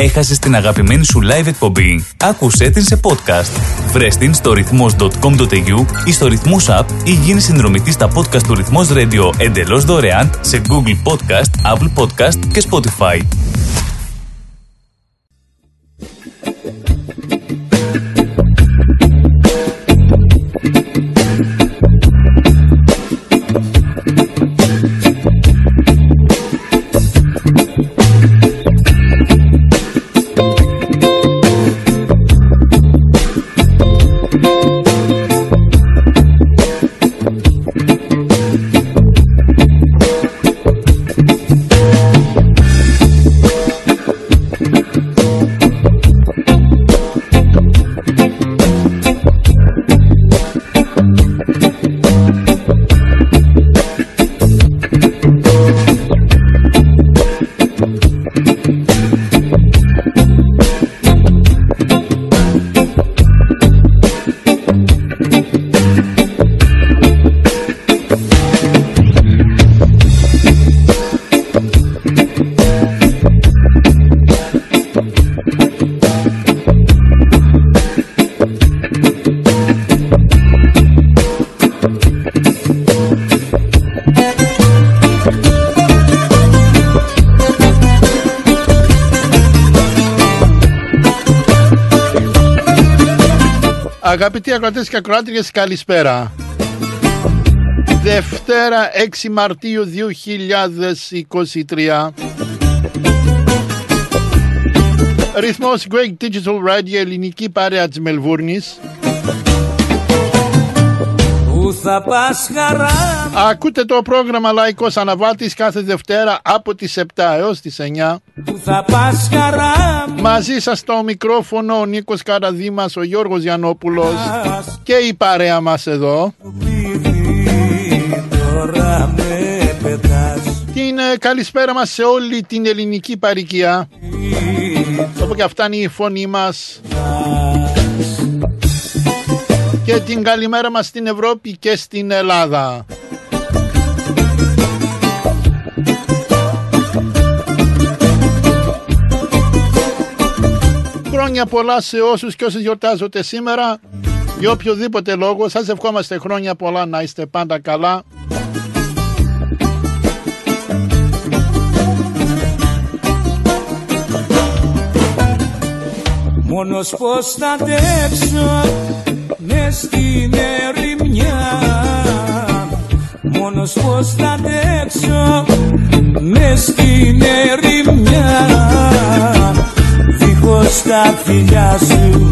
Έχασες την αγαπημένη σου live εκπομπή. Άκουσέ την σε podcast. Βρες την στο ρυθμός.com.au ή στο ρυθμός app ή γίνει συνδρομητής στα podcast του ρυθμός radio εντελώς δωρεάν σε Google Podcast, Apple Podcast και Spotify. Αγαπητοί ακροατές και ακροάτριες, καλησπέρα. Δευτέρα 6 Μαρτίου 2023. Ρυθμός Great Digital Radio, ελληνική παρέα της Μελβούρνης. Πού θα πας χαρά Ακούτε το πρόγραμμα Λαϊκός Αναβάτης κάθε Δευτέρα από τις 7 έως τις 9. Πού θα πας χαρά Μαζί σας στο μικρόφωνο ο Νίκος Καραδήμας, ο Γιώργος Γιαννόπουλος και η παρέα μας εδώ. Πήδη τώρα με πετάς Την ε, καλησπέρα μας σε όλη την ελληνική παροικία. Όπου και φτάνει η φωνή μας. Και την καλημέρα μας στην Ευρώπη και στην Ελλάδα. Χρόνια πολλά σε όσους και όσοι γιορτάζονται σήμερα. Για οποιοδήποτε λόγο σας ευχόμαστε χρόνια πολλά να είστε πάντα καλά. Μόνος πως θα αντέξω μες στην ερημιά Μόνος πως θα αντέξω. Μες στην ερημιά Δίχως τα φιλιά σου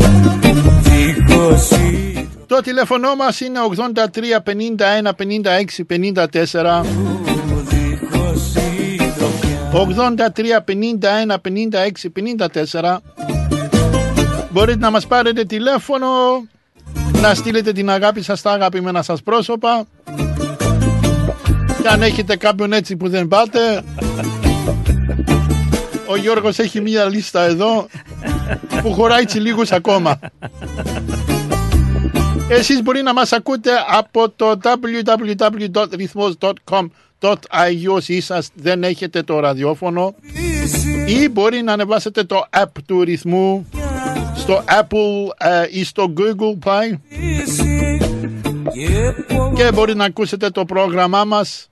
Δίχως η Το τηλέφωνο μας είναι 83 51 56 54 Δίχως η ντροπιά. 83 51 56 54 Μπορείτε να μας πάρετε τηλέφωνο να στείλετε την αγάπη σας στα αγαπημένα σας πρόσωπα. Και αν έχετε κάποιον έτσι που δεν πάτε ο Γιώργος έχει μία λίστα εδώ που χωράει τσιλίγους ακόμα. Εσείς μπορεί να μας ακούτε από το www.rhythmos.com.au όσοι ίσως δεν έχετε το ραδιόφωνο ή μπορεί να ανεβάσετε το app του ρυθμού στο Apple ε, ή στο Google Play. Και πω και μπορεί να ακούσετε το πρόγραμμά μας.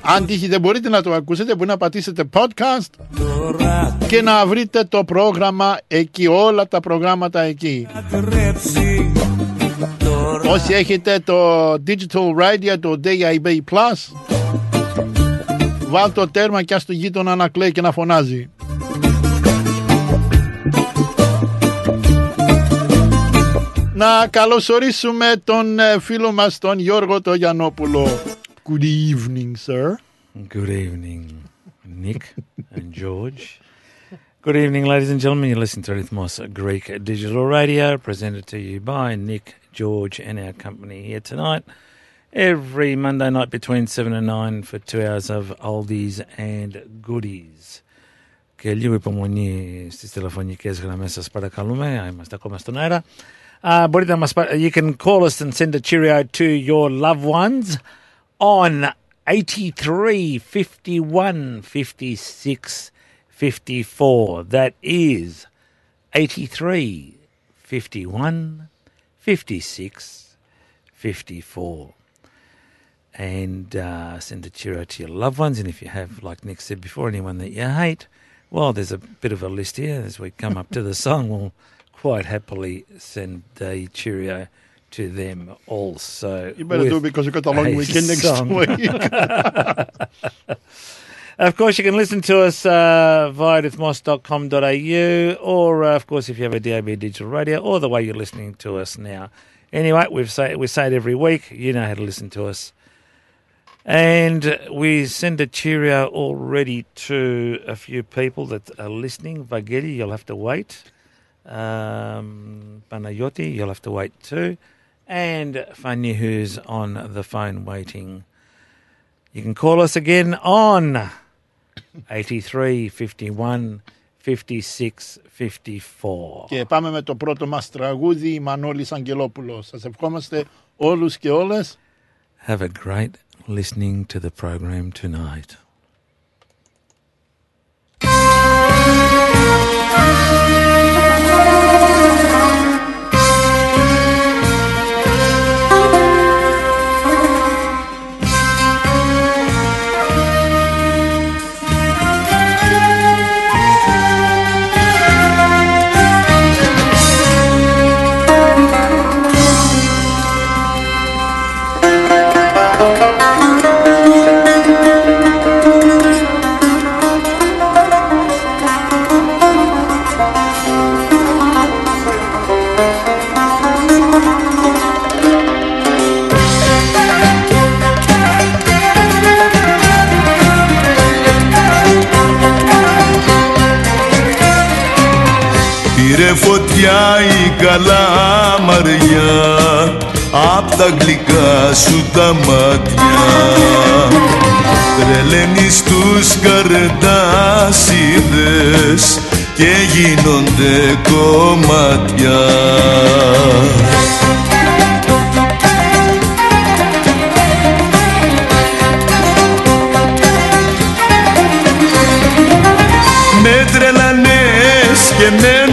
Αν τύχει δεν μπορείτε να το ακούσετε μπορεί να πατήσετε podcast τώρα και να βρείτε το πρόγραμμα εκεί όλα τα προγράμματα εκεί. Θα τρέψει Τώρα όσοι έχετε το Digital Radio το DAB Plus βάλτε το τέρμα και ας το γείτονα να κλαίει και να φωνάζει Να καλωσορίσουμε τον ε, φίλο μας τον Γιώργο το Γιαννόπουλο Good evening sir Good evening, Nick and George. Good evening, ladies and gentlemen. You're listening to Rhythmos Greek Digital Radio, presented to you by Nick, George, and our company here tonight. Every Monday night between 7 and 9 for two hours of oldies and goodies. Και λίγο υπομονή στις τηλεφωνικές γραμμές σας παρακαλούμε. Είμαστε ακόμα στον αέρα. Uh, you can call us and send a cheerio to your loved ones on 83 51 56 54. That is 83 51 56 54. And uh, send a cheerio to your loved ones. And if you have, like Nick said before, anyone that you hate, well, there's a bit of a list here as we come up to the song. We'll quite happily send a cheerio to them also. You better do it because you've got the long weekend next song. week. Of course, you can listen to us uh, via rhythmos.com.au or, uh, of course, if you have a DAB digital radio or the way you're listening to us now. Anyway, we've say, we say it every week. You know how to listen to us. And we send a cheerio already to a few people that are listening. Vageli, you'll have to wait. Um, Panayoti, you'll have to wait too. And Fanny, who's on the phone waiting. You can call us again on 83 51 56 54. και πάμε με το πρώτο μας τραγούδι, η Μανώλης Αγγελόπουλος. Σας ευχόμαστε όλους και όλες. Have a great listening to the program tonight. Πήρε φωτιά η καλαμαριά Απ' τα γλυκά σου τα μάτια. Τρελαίνεις τους καρτάσιδες Και γίνονται κομμάτια. Με τρελανές και μένα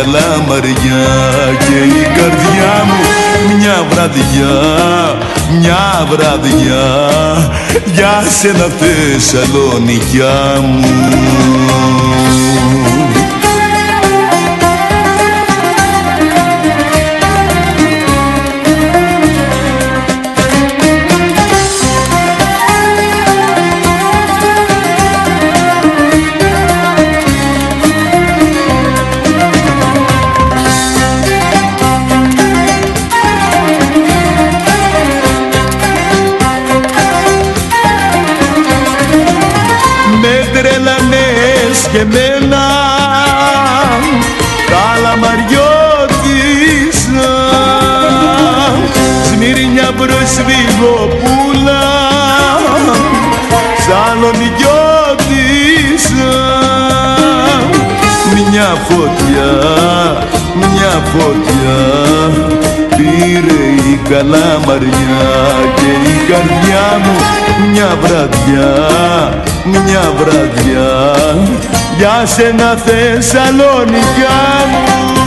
η καλαμαριά και η καρδιά μου μια βραδιά, μια βραδιά για σένα Θεσσαλονικιά μου. Καλαμαριά και η καρδιά μου μια βραδιά, μια βραδιά. Για σένα Θεσσαλονικιά μου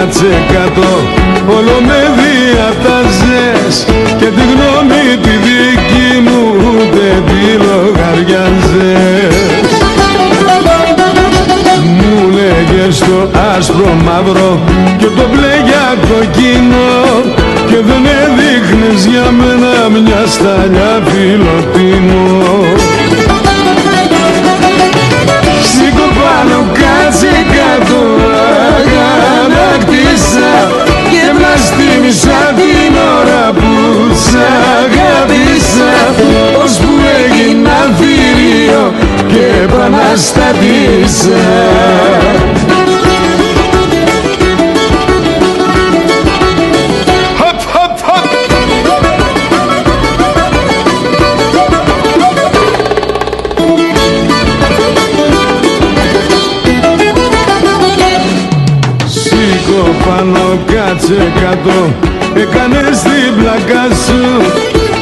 κάτσε κάτω. Όλο με διατάζες Και τη γνώμη τη δική μου ούτε τη λογαριάζες. Μου λέγες το άσπρο μαύρο Και το μπλε για το κοινό και δεν έδειχνες για μένα μια σταλιά φιλοτίνο βλαστήμισα την ώρα που σ' αγάπησα ως που έγινα θηρίο και επαναστατήσα κάτσε κάτω. Έκανες την πλάκα σου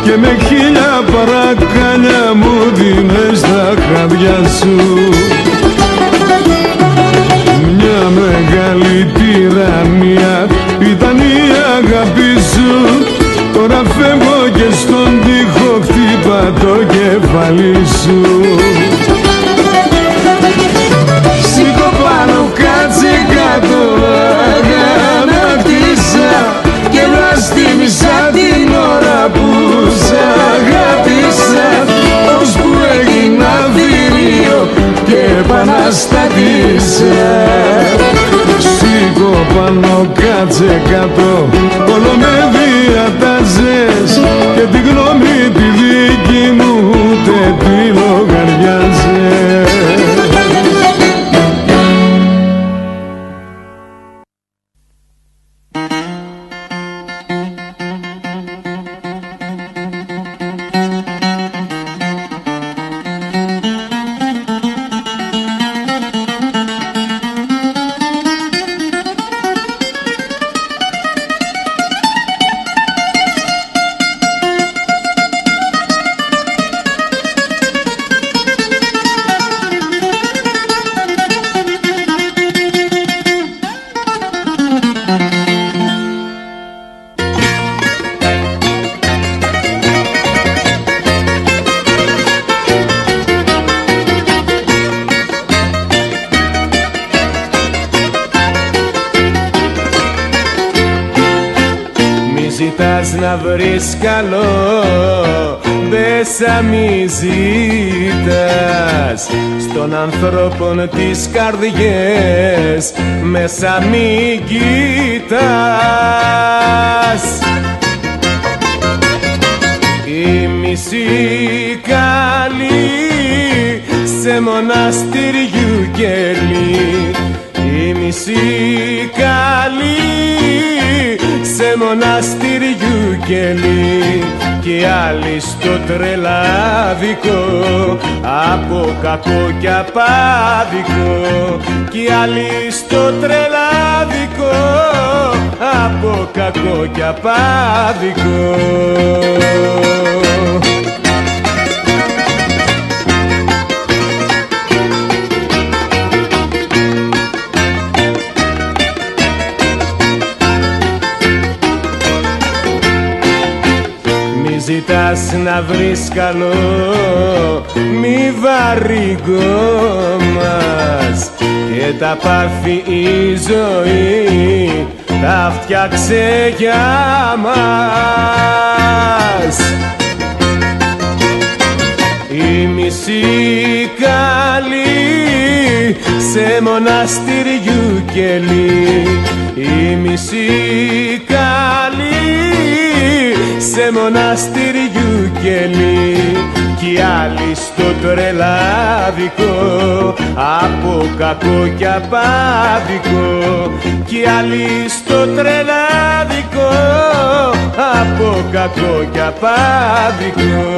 Και με χίλια παρακάλια μου δίνες τα χαδιά σου. Μια μεγάλη τυραννία ήταν η αγάπη σου. Τώρα φεύγω και στον τοίχο χτύπα το κεφάλι σου κάτσε από κακό και απάδικο και άλλη στο τρελάδικο από κακό και απάδικο. Μη ζητάς να βρεις καλό Μη βαρύγωμας Και τα πάθη η ζωή Τα φτιάξε για μας. Η μισή καλή σε μοναστηριού κελί. Η μισή καλή σε μοναστηριού κελί κι άλλη στο τρελάδικο από κακό και απάδικο. Κι άλλη στο τρελάδικο από κακό και απάδικο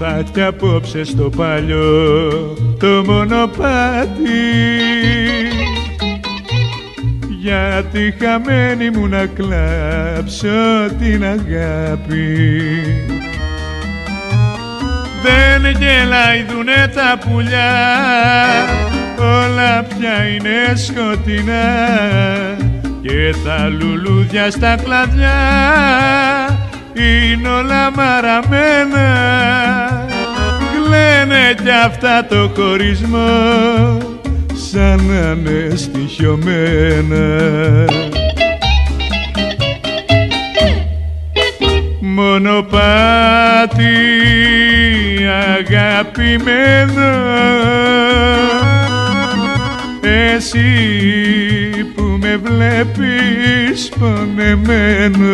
Ήρθα κι απόψε στο παλιό το μονοπάτι. Γιατί χαμένη μου να κλάψω την αγάπη. Δεν γελαϊδουνε τα πουλιά. Όλα πια είναι σκοτεινά. Και τα λουλούδια στα κλαδιά είναι όλα μαραμένα. Κλαίνε κι αυτά το χωρισμό σαν να είναι στοιχειωμένα. Μονοπάτι αγαπημένο. Εσύ που με βλέπεις πονεμένο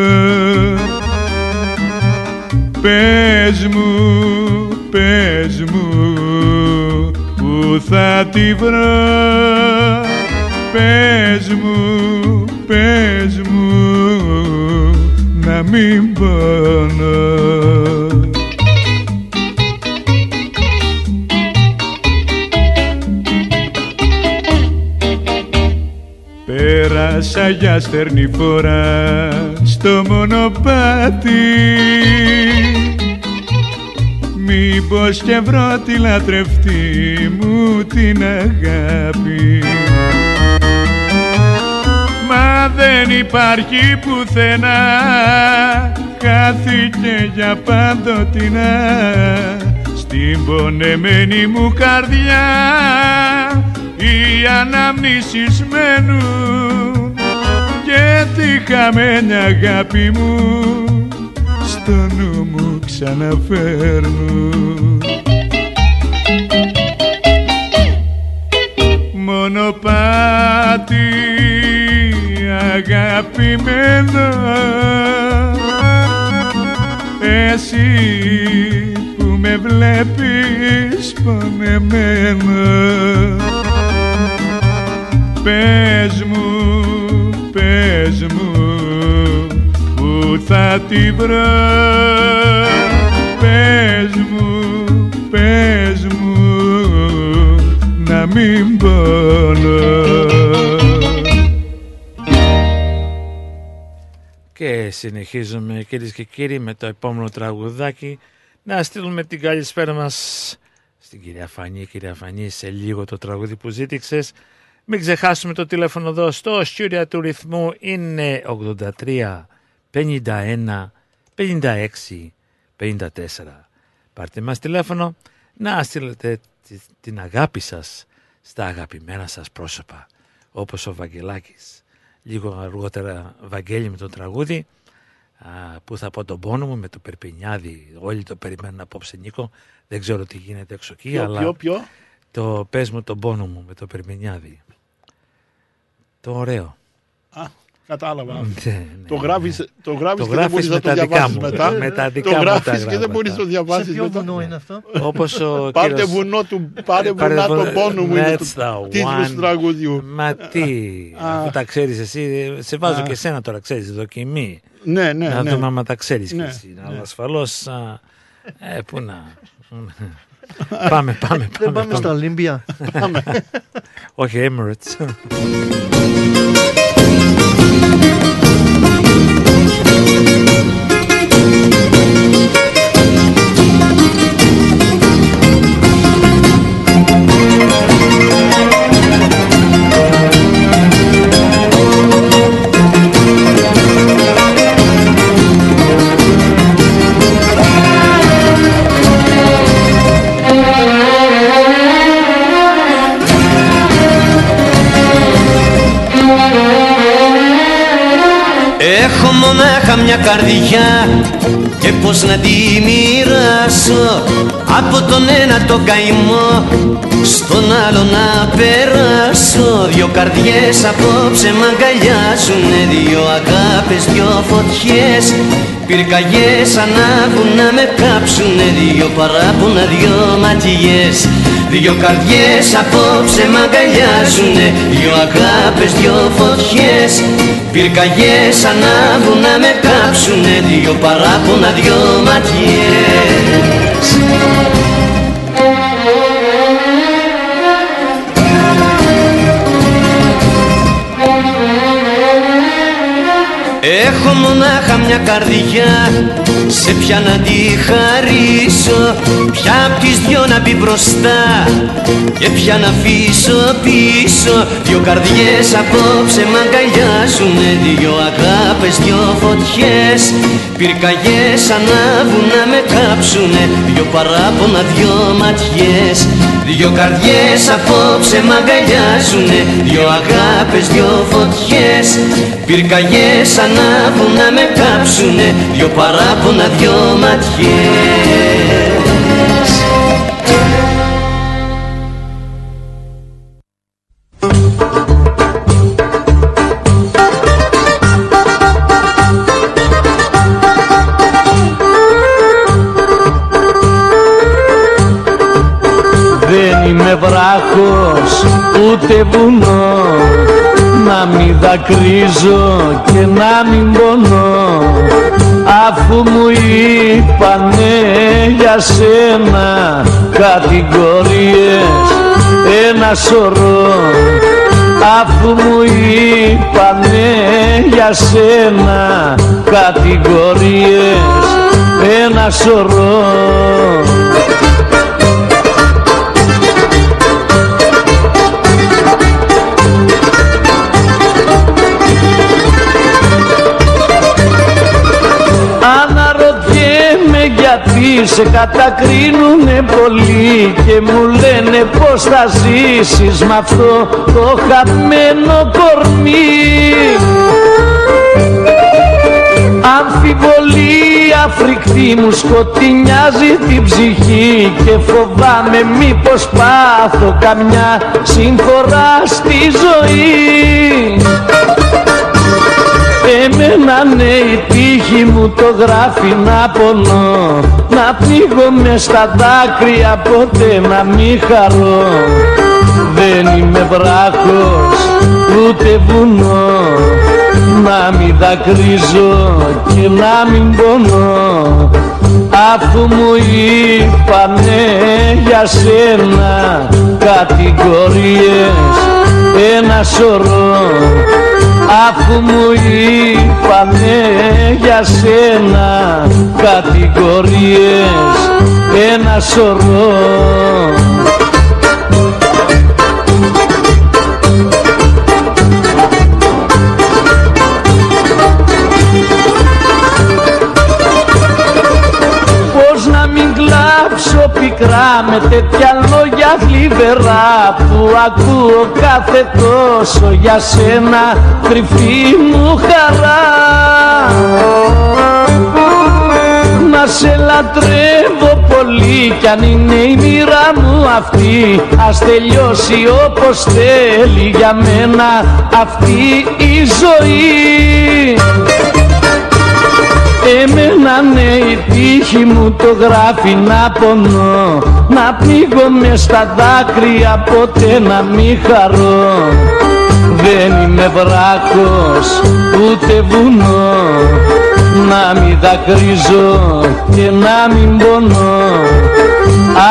Πες μου, πες μου που θα τη βρω. Πες μου, πες μου να μην πονώ. Πέρασα για στερνή φορά στο μονοπάτι Μήπως και βρω τη λατρευτή μου την αγάπη. Μα δεν υπάρχει πουθενά. Χάθηκε για πάντοτινά Στην πονεμένη μου καρδιά. Οι αναμνήσεις μένουν. Και τη χαμένη αγάπη μου Στο νου μου ξαναφέρνουν. Μονοπάτι αγαπημένο Εσύ που με βλέπεις πονεμένο Πες μου, πες μου που θα τη βρω Πες μου, πες μου να μην πονώ Και συνεχίζουμε κυρίες και κύριοι με το επόμενο τραγουδάκι. Να στείλουμε την καλησπέρα μας στην κυρία Φανή. Κυρία Φανή, σε λίγο το τραγούδι που ζήτηξες. Μην ξεχάσουμε το τηλέφωνο εδώ στο στούντιο του ρυθμού είναι 83 51 56 54. Πάρτε μας τηλέφωνο να στείλετε τη- την αγάπη σας στα αγαπημένα σας πρόσωπα όπως ο Βαγγελάκης. Λίγο αργότερα Βαγγέλη με το τραγούδι α, που θα πω τον πόνο μου με το Περπινιάδι. Όλοι το περιμένουν απόψε Νίκο. Δεν ξέρω τι γίνεται έξω εκεί, Ποιο, αλλά ποιο, ποιο; το πες μου τον πόνο μου με το Περπινιάδι. Το ωραίο. Α, κατάλαβα. Ναι, ναι. Το γράφεις, το γράφεις Το και δεν μπορείς γράφεις να με το τα δικά διαβάσεις μου. μετά. Με τα δικά το μου τα γράφεις και δεν γράμματα. μπορείς να το Σε διαβάσεις ποιο μετά. βουνό είναι αυτό; Όπως ο Πάρτε κύριος... βουνό του, πάρε Πάρε βουνά βουνό- τον πόνο μου είναι That's το the τίτλος one. του τραγουδιού. Μα τι, Α. αφού τα ξέρεις εσύ, σε βάζω Α. και εσένα τώρα, ξέρεις, δοκιμή. Ναι, ναι, να ναι. δούμε άμα τα ξέρεις Ναι, κι εσύ. Αλλά ασφαλώς, α, ε, πού να... πάμε, πάμε, Δεν πάμε. πάμε στα Ολύμπια. Όχι, Emirates. Καρδιά και πως να τη μοιράσω Από τον ένα το καημό στον άλλο να περάσω Δυο καρδιές απόψε μ' αγκαλιάζουνε Δυο αγάπες, δυο φωτιές. Πυρκαγιές ανάβουν να με κάψουνε Δυο παράπονα, δυο ματιές. Δυο καρδιές απόψε μ' αγκαλιάζουνε Δυο αγάπες, δυο φωτιές. Πυρκαγιές ανάβουν να με κάψουνε Δυο παράπονα, δυο ματιές Έχω μονάχα μια καρδιά Σε ποια να τη χαρίσω. Ποια απ' τις δυο να μπει μπροστά Και ποια να αφήσω πίσω. Δυο καρδιές απόψε μ' αγκαλιάζουνε Δυο αγάπες, δυο φωτιές. Πυρκαγιές ανάβουν να με κάψουνε Δυο παράπονα, δυο ματιές. Δυο καρδιές απόψε μ' αγκαλιάζουνε Δυο αγάπες, δυο φωτιές. Πυρκαγιές ανάβουν να με κάψουνε Δυο παράπονα, δυο ματιές δακρύζω και να μην πονώ Αφού μου είπανε για σένα κατηγορίες. Ένα σωρό Αφού μου είπανε για σένα κατηγορίες. Ένα σωρό σε κατακρίνουνε πολύ Και μου λένε πως θα ζήσεις με αυτό το χαμένο κορμί. Αμφιβολία φρικτή μου σκοτεινιάζει την ψυχή Και φοβάμαι μήπως πάθω καμιά συμφορά στη ζωή. Εμένα ναι η τύχη μου το γράφει να πονώ Να πνίγω μες στα δάκρυα ποτέ να μη χαρώ. Δεν είμαι βράχος ούτε βουνό. Να μην δακρύζω και να μην πονώ. Αφού μου είπανε για σένα κατηγορίες. Ένα σωρό Αφού μου είπανε για σένα κατηγορίες. Ένα σωρό πικρά με τέτοια λόγια θλιβερά Που ακούω κάθε τόσο για σένα κρυφή μου χαρά. Να σε λατρεύω πολύ κι αν είναι η μοίρα μου αυτή Ας τελειώσει όπως θέλει για μένα αυτή η ζωή Εμένα ναι η τύχη μου το γράφει να πονώ. Να πνίγω μες στα δάκρυα ποτέ να μη χαρώ. Δεν είμαι βράχος ούτε βουνό. Να μην δακρύζω και να μην πονώ.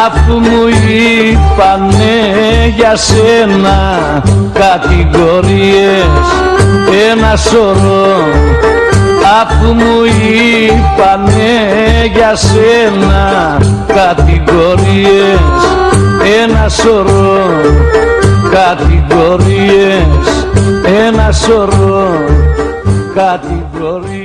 Αφού μου είπανε για σένα κατηγορίες ένα σωρό Αφού μου είπανε για σένα κατηγορίες. Ένα σωρό κατηγορίες. Ένα σωρό κατηγορίες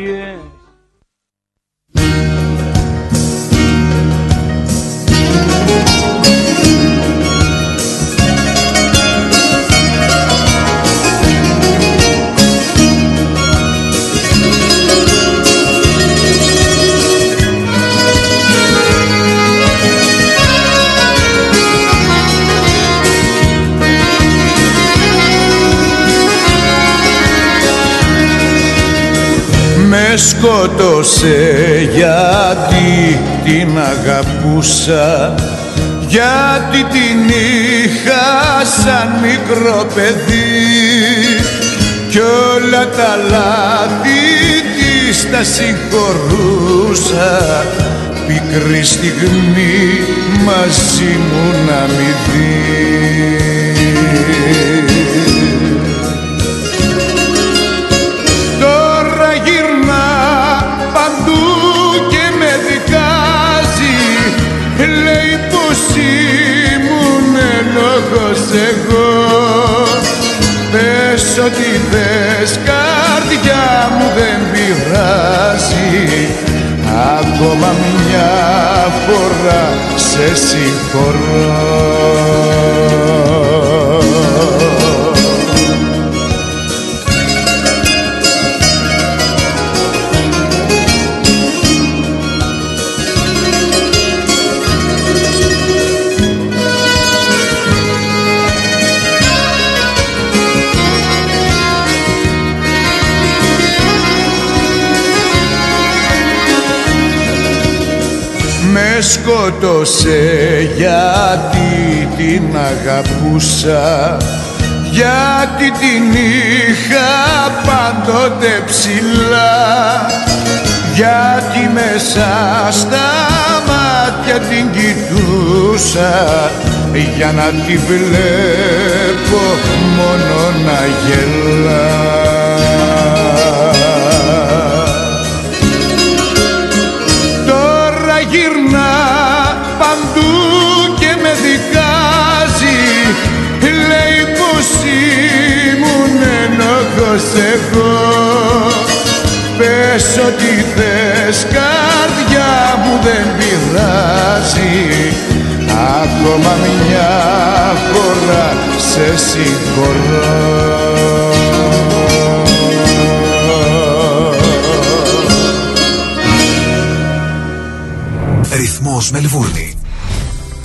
Με σκότωσε γιατί την αγαπούσα γιατί την είχα σαν μικρό παιδί κι όλα τα λάθη της τα συγχωρούσα πικρή στιγμή μαζί μου να μη δεις. Ό,τι θες καρδιά μου δεν πειράζει. Ακόμα μια φορά σε συγχωρώ σκότωσε γιατί την αγαπούσα γιατί την είχα πάντοτε ψηλά γιατί μέσα στα μάτια την κοιτούσα για να τη βλέπω μόνο να γελά ενοχός εγώ Πες ό,τι θες καρδιά μου δεν πειράζει. Ακόμα μια φορά σε συγχωρώ. Ρυθμός Μελβούρνη.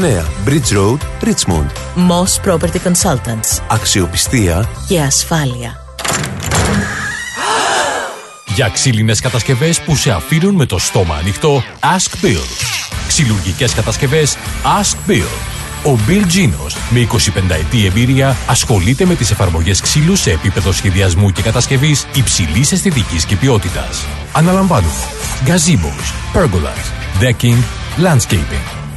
Bridge Road, Richmond. Moss Property Consultants. Αξιοπιστία Και ασφάλεια. Για ξύλινες κατασκευές που σε αφήνουν με το στόμα ανοιχτό, Ask Bill. Ξυλουργικές κατασκευές Ask Bill. Ο Bill Genos, με 25 ετή εμπειρία, ασχολείται με τις εφαρμογές ξύλου σε επίπεδο σχεδιασμού και κατασκευής υψηλής αισθητικής και ποιότητας. Αναλαμβάνουμε gazebos, pergolas, decking, landscaping.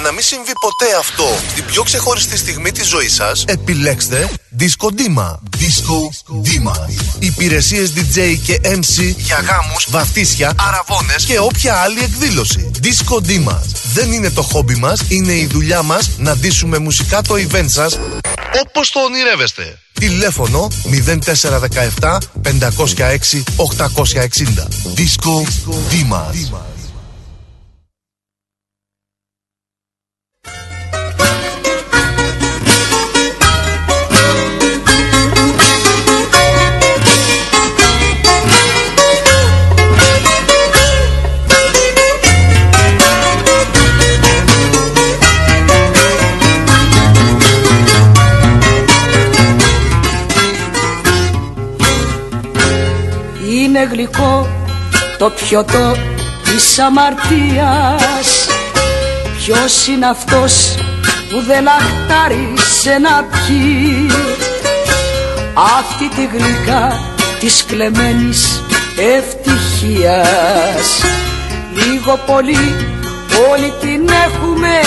Για να μην συμβεί ποτέ αυτό στην πιο ξεχωριστή στιγμή της ζωής σας, επιλέξτε Disco Dima. Disco Dima. Υπηρεσίες DJ και MC για γάμους, βαφτίσια, αραβώνες και όποια άλλη εκδήλωση. Disco Dima. Δεν είναι το χόμπι μας, είναι η δουλειά μας να ντύσουμε μουσικά το event σας όπως το ονειρεύεστε. Τηλέφωνο 0417 506 860. Disco Dima. Το πιωτό της αμαρτίας. Ποιος είναι αυτός που δεν αχτάρισε να πιει; Αυτή τη γλυκά της κλεμμένης ευτυχίας. Λίγο πολύ όλοι την έχουμε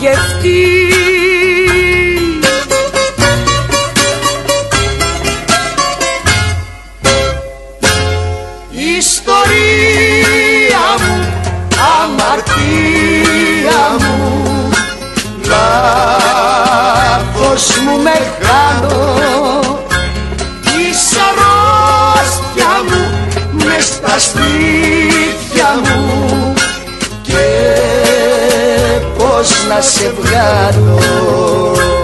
γευτεί Λάθος μου μεγάλο Της αρρώστια μου μες στα σπίτια μου Και πώς να σε βγάλω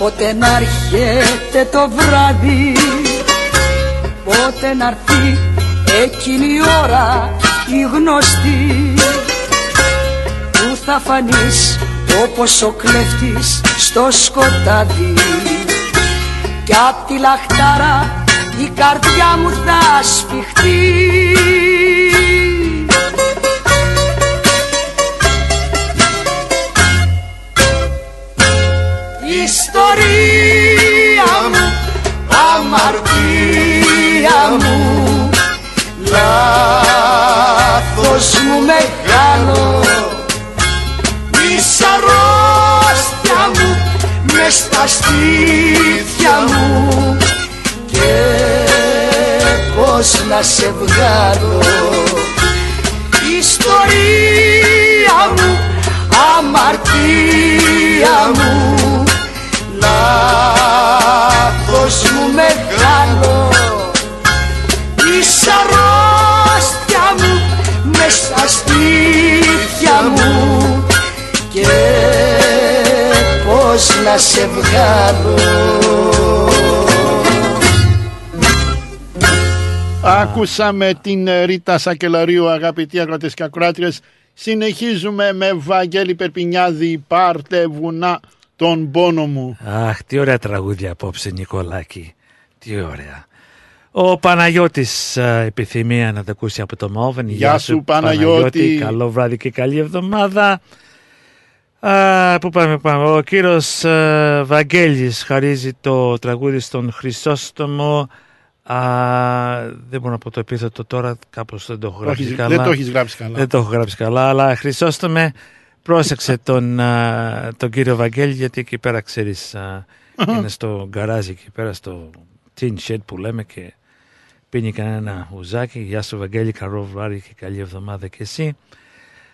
πότε να έρχεται το βράδυ Πότε να έρθει εκείνη η ώρα η γνωστή Που θα φανείς όπως ο κλέφτης στο σκοτάδι. Κι απ' τη λαχτάρα η καρδιά μου θα σφιχτεί Ιστορία μου, αμαρτία μου. Λάθος μου μεγάλο. Της αρρώστια μου μες στα στήθια μου. Και πώς να σε βγάλω. Ιστορία μου, αμαρτία μου λάθος μου μεγάλο. Της αρρώστια μου μες στα στήθια μου Και πώς να σε βγάλω. Άκουσαμε την ε, Ρίτα Σακελαρίου αγαπητοί ακροτές και ακροάτριες. Συνεχίζουμε με Βαγγέλη Περπινιάδη Πάρτε βουνά τον πόνο μου Αχ, τι ωραία τραγούδια απόψε Νικολάκη. Τι ωραία. Ο Παναγιώτης α, επιθυμία να τα ακούσει από το Μόβεν. Γεια σου, Παναγιώτη. Καλό βράδυ και καλή εβδομάδα. Α, πού πάμε, πάμε. Ο κύριος α, Βαγγέλης χαρίζει το τραγούδι στον Χρυσόστομο. Α, δεν μπορώ να πω το επίθετο τώρα, κάπως δεν το έχω Το γράψει έχεις- καλά. δεν το έχεις γράψει καλά. Δεν το έχω γράψει καλά, αλλά Χρυσόστομε πρόσεξε τον, α, τον κύριο Βαγγέλη γιατί εκεί πέρα ξέρεις α, είναι στο γκαράζι εκεί πέρα στο tin shed που λέμε και πίνει κανένα ουζάκι. Γεια σου Βαγγέλη, καλό βράδυ και καλή εβδομάδα και εσύ.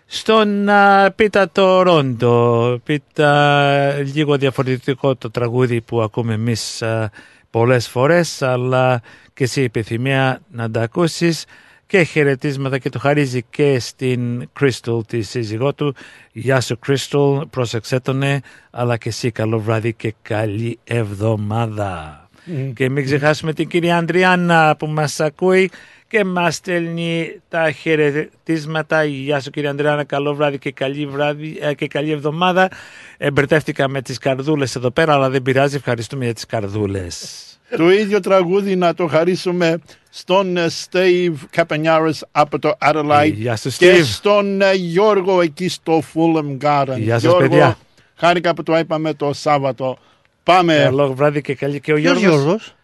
Στον α, Πίτα το Ρόντο, Πίτα λίγο διαφορετικό το τραγούδι που ακούμε εμείς α, πολλές φορές, αλλά και εσύ επιθυμία να τα ακούσεις και χαιρετίσματα και το χαρίζει και στην Crystal τη σύζυγό του. Γεια σου Crystal, πρόσεξέ τονε, αλλά και εσύ καλό βράδυ και καλή εβδομάδα. Μμ. Και μην ξεχάσουμε την κυρία Αντριάννα που μας ακούει και μας στέλνει τα χαιρετίσματα. Γεια σου κυρία Αντριάννα, καλό βράδυ και καλή, βράδυ, ε, και καλή εβδομάδα. Εμπερδεύτηκα με τις καρδούλες εδώ πέρα, αλλά δεν πειράζει, ευχαριστούμε για τις καρδούλες. Το ίδιο τραγούδι να το χαρίσουμε στον ε, Steve Καπενιάρης από το Adelaide Γεια σου, και Steve. στον ε, Γιώργο εκεί στο Fulham Garden. Γεια σας, Γιώργο, παιδιά. Χάρηκα που το είπαμε το Σάββατο. Πάμε. Καλό βράδυ και καλή και ο Ποιος Γιώργος; Γιώργος;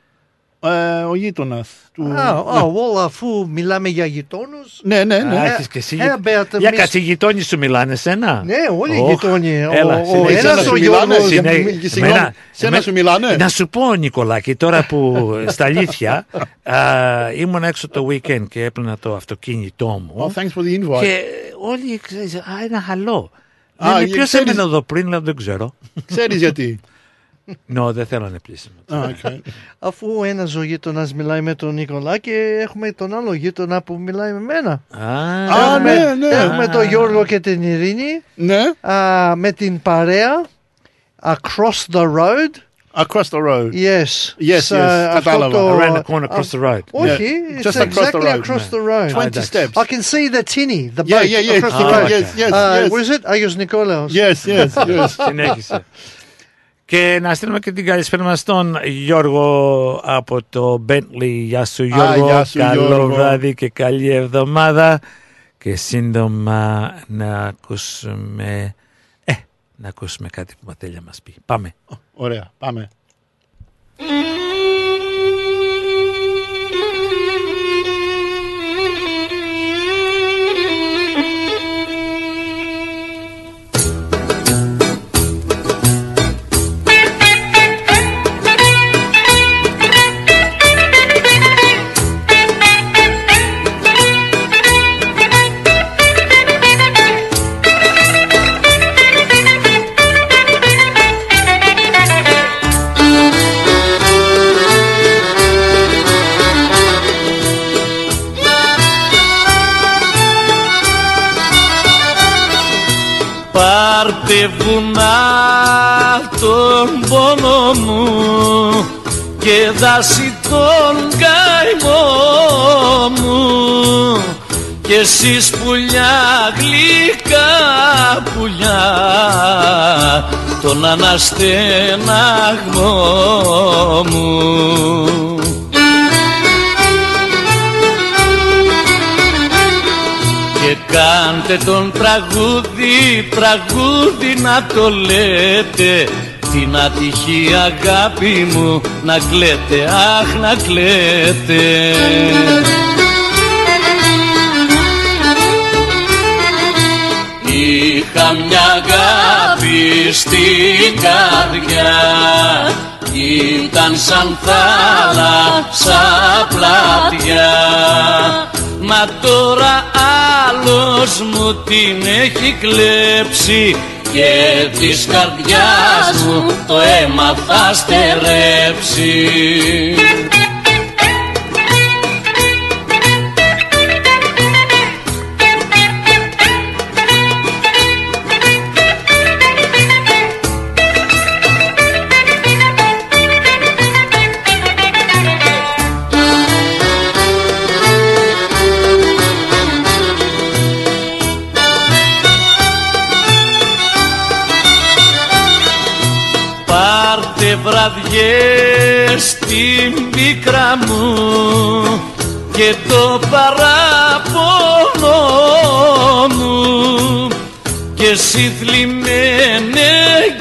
Ε, ο γείτονας του. Α, α, όλα αφού μιλάμε για γειτόνους. Ναι, ναι, ναι. Α, έχεις και εσύ. Ε, Μπέατα, Για μισ- κάτσε, οι γειτόνι σου μιλάνε σένα; Ναι, όλοι οι Ωχ, γειτόνι. Ο- Έλα, ο συνέχισε. ένας Σένα ο σου μιλάνε, Γιώργος. συνέ- Συνέ- μη- συγγνώμη, εμένα- σένα εμένα- σου μιλάνε. Να σου πω, Νικολάκη, τώρα που στα αλήθεια α, ήμουν έξω το weekend και έπαιρνα το αυτοκίνητό μου. Oh, thanks for the invite. Και όλοι ξέρεις, α, ένα χαλό. Α, Λένε, για- ποιος ξέρεις- έμεινε εδώ πριν, λέω, δεν ξέρω. Ξέρεις γιατί. Νο, δεν θέλω να πλήσιμο. Α, okay. Αφού ένας ο γείτονας μιλάει με τον Νικολά και έχουμε τον άλλο γείτονα που μιλάει με μένα. Α, έχουμε, ναι, ναι. έχουμε τον Γιώργο και την Ειρήνη Ναι. α, με την παρέα Across the Road Across the road. Yes. Yes, Σ- yes. αυτό Κατάλαβα. το- Around the corner, across the road. Όχι, Yeah. it's Just across the exactly road. across Ναι. the road. 20 εντάξει. steps. I can see the tinny, the Yeah, boat yeah, yeah. across the Ah, road. yes, yes, Uh, yes. What is it? Άγιος Νικόλαος. Yes, yes, yes. Συνέχισε. Και να στείλουμε και την καλησπέρα μας στον Γιώργο από το Bentley. Γεια σου Γιώργο, γεια σου, καλό Γιώργο. βράδυ και καλή εβδομάδα. Και σύντομα να ακούσουμε, ε, να ακούσουμε κάτι που Ματέλια μας πει. Πάμε. Ωραία, πάμε. Πάρτε βουνά τον πόνο μου και δάση τον καημό μου. Και εσείς πουλιά γλυκά πουλιά τον αναστεναγμό μου κάντε τον τραγούδι, τραγούδι να το λέτε. Την ατυχή αγάπη μου να κλαίτε, αχ να κλαίτε. Είχα μια αγάπη στην καρδιά. Ήταν σαν θάλασσα πλατιά. Μα τώρα άλλος μου την έχει κλέψει Και της καρδιάς μου το αίμα θα στερέψει πίκρα μου και το παράπονο μου. Και εσύ θλιμμένε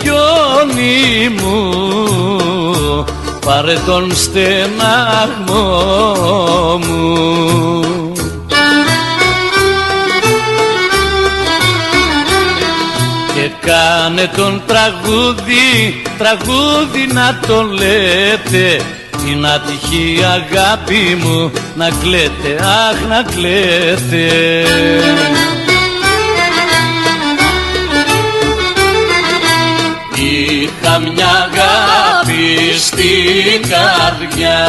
γιονί μου. Πάρε τον στεναγμό μου. Και κάνε τον τραγούδι, τραγούδι να τον λέτε Την ατυχή αγάπη μου να κλαίτε, αχ να κλαίτε. Είχα μια αγάπη στην καρδιά.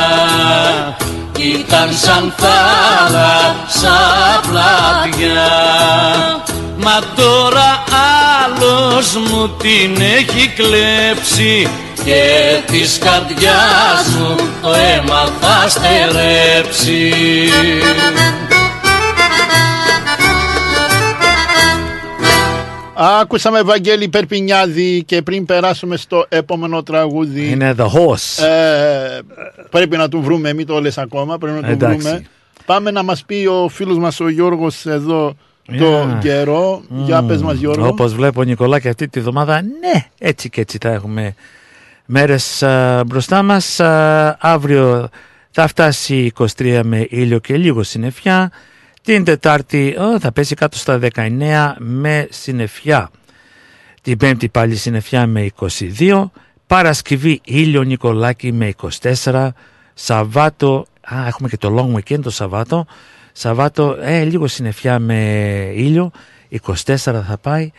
Ήταν σαν θάλασσα πλατιά. Μα τώρα άλλος μου την έχει κλέψει Και της καρδιάς μου το αίμα θα στερέψει Άκουσαμε Ευαγγέλη Περπινιάδη και πριν περάσουμε στο επόμενο τραγούδι. Είναι The Horse. Ε, πρέπει να του βρούμε, μην το λες ακόμα, πρέπει να το Εντάξει. βρούμε. Πάμε να μας πει ο φίλος μας ο Γιώργος εδώ το Yeah. καιρό. Για πες μας Γιώργο. Όπως βλέπω Νικολάκη αυτή τη βδομάδα, ναι, έτσι και έτσι θα έχουμε μέρες α, μπροστά μας. Α, αύριο θα φτάσει 23 με ήλιο και λίγο συννεφιά. Την Τετάρτη ω, θα πέσει κάτω στα 19 με συννεφιά. Την Πέμπτη πάλι συννεφιά με 22. Παρασκευή ήλιο Νικολάκη με 24. Σαββάτο, α, έχουμε και το long weekend το Σαββάτο. Σαββάτο, ε, λίγο συννεφιά με ήλιο. 24 θα πάει.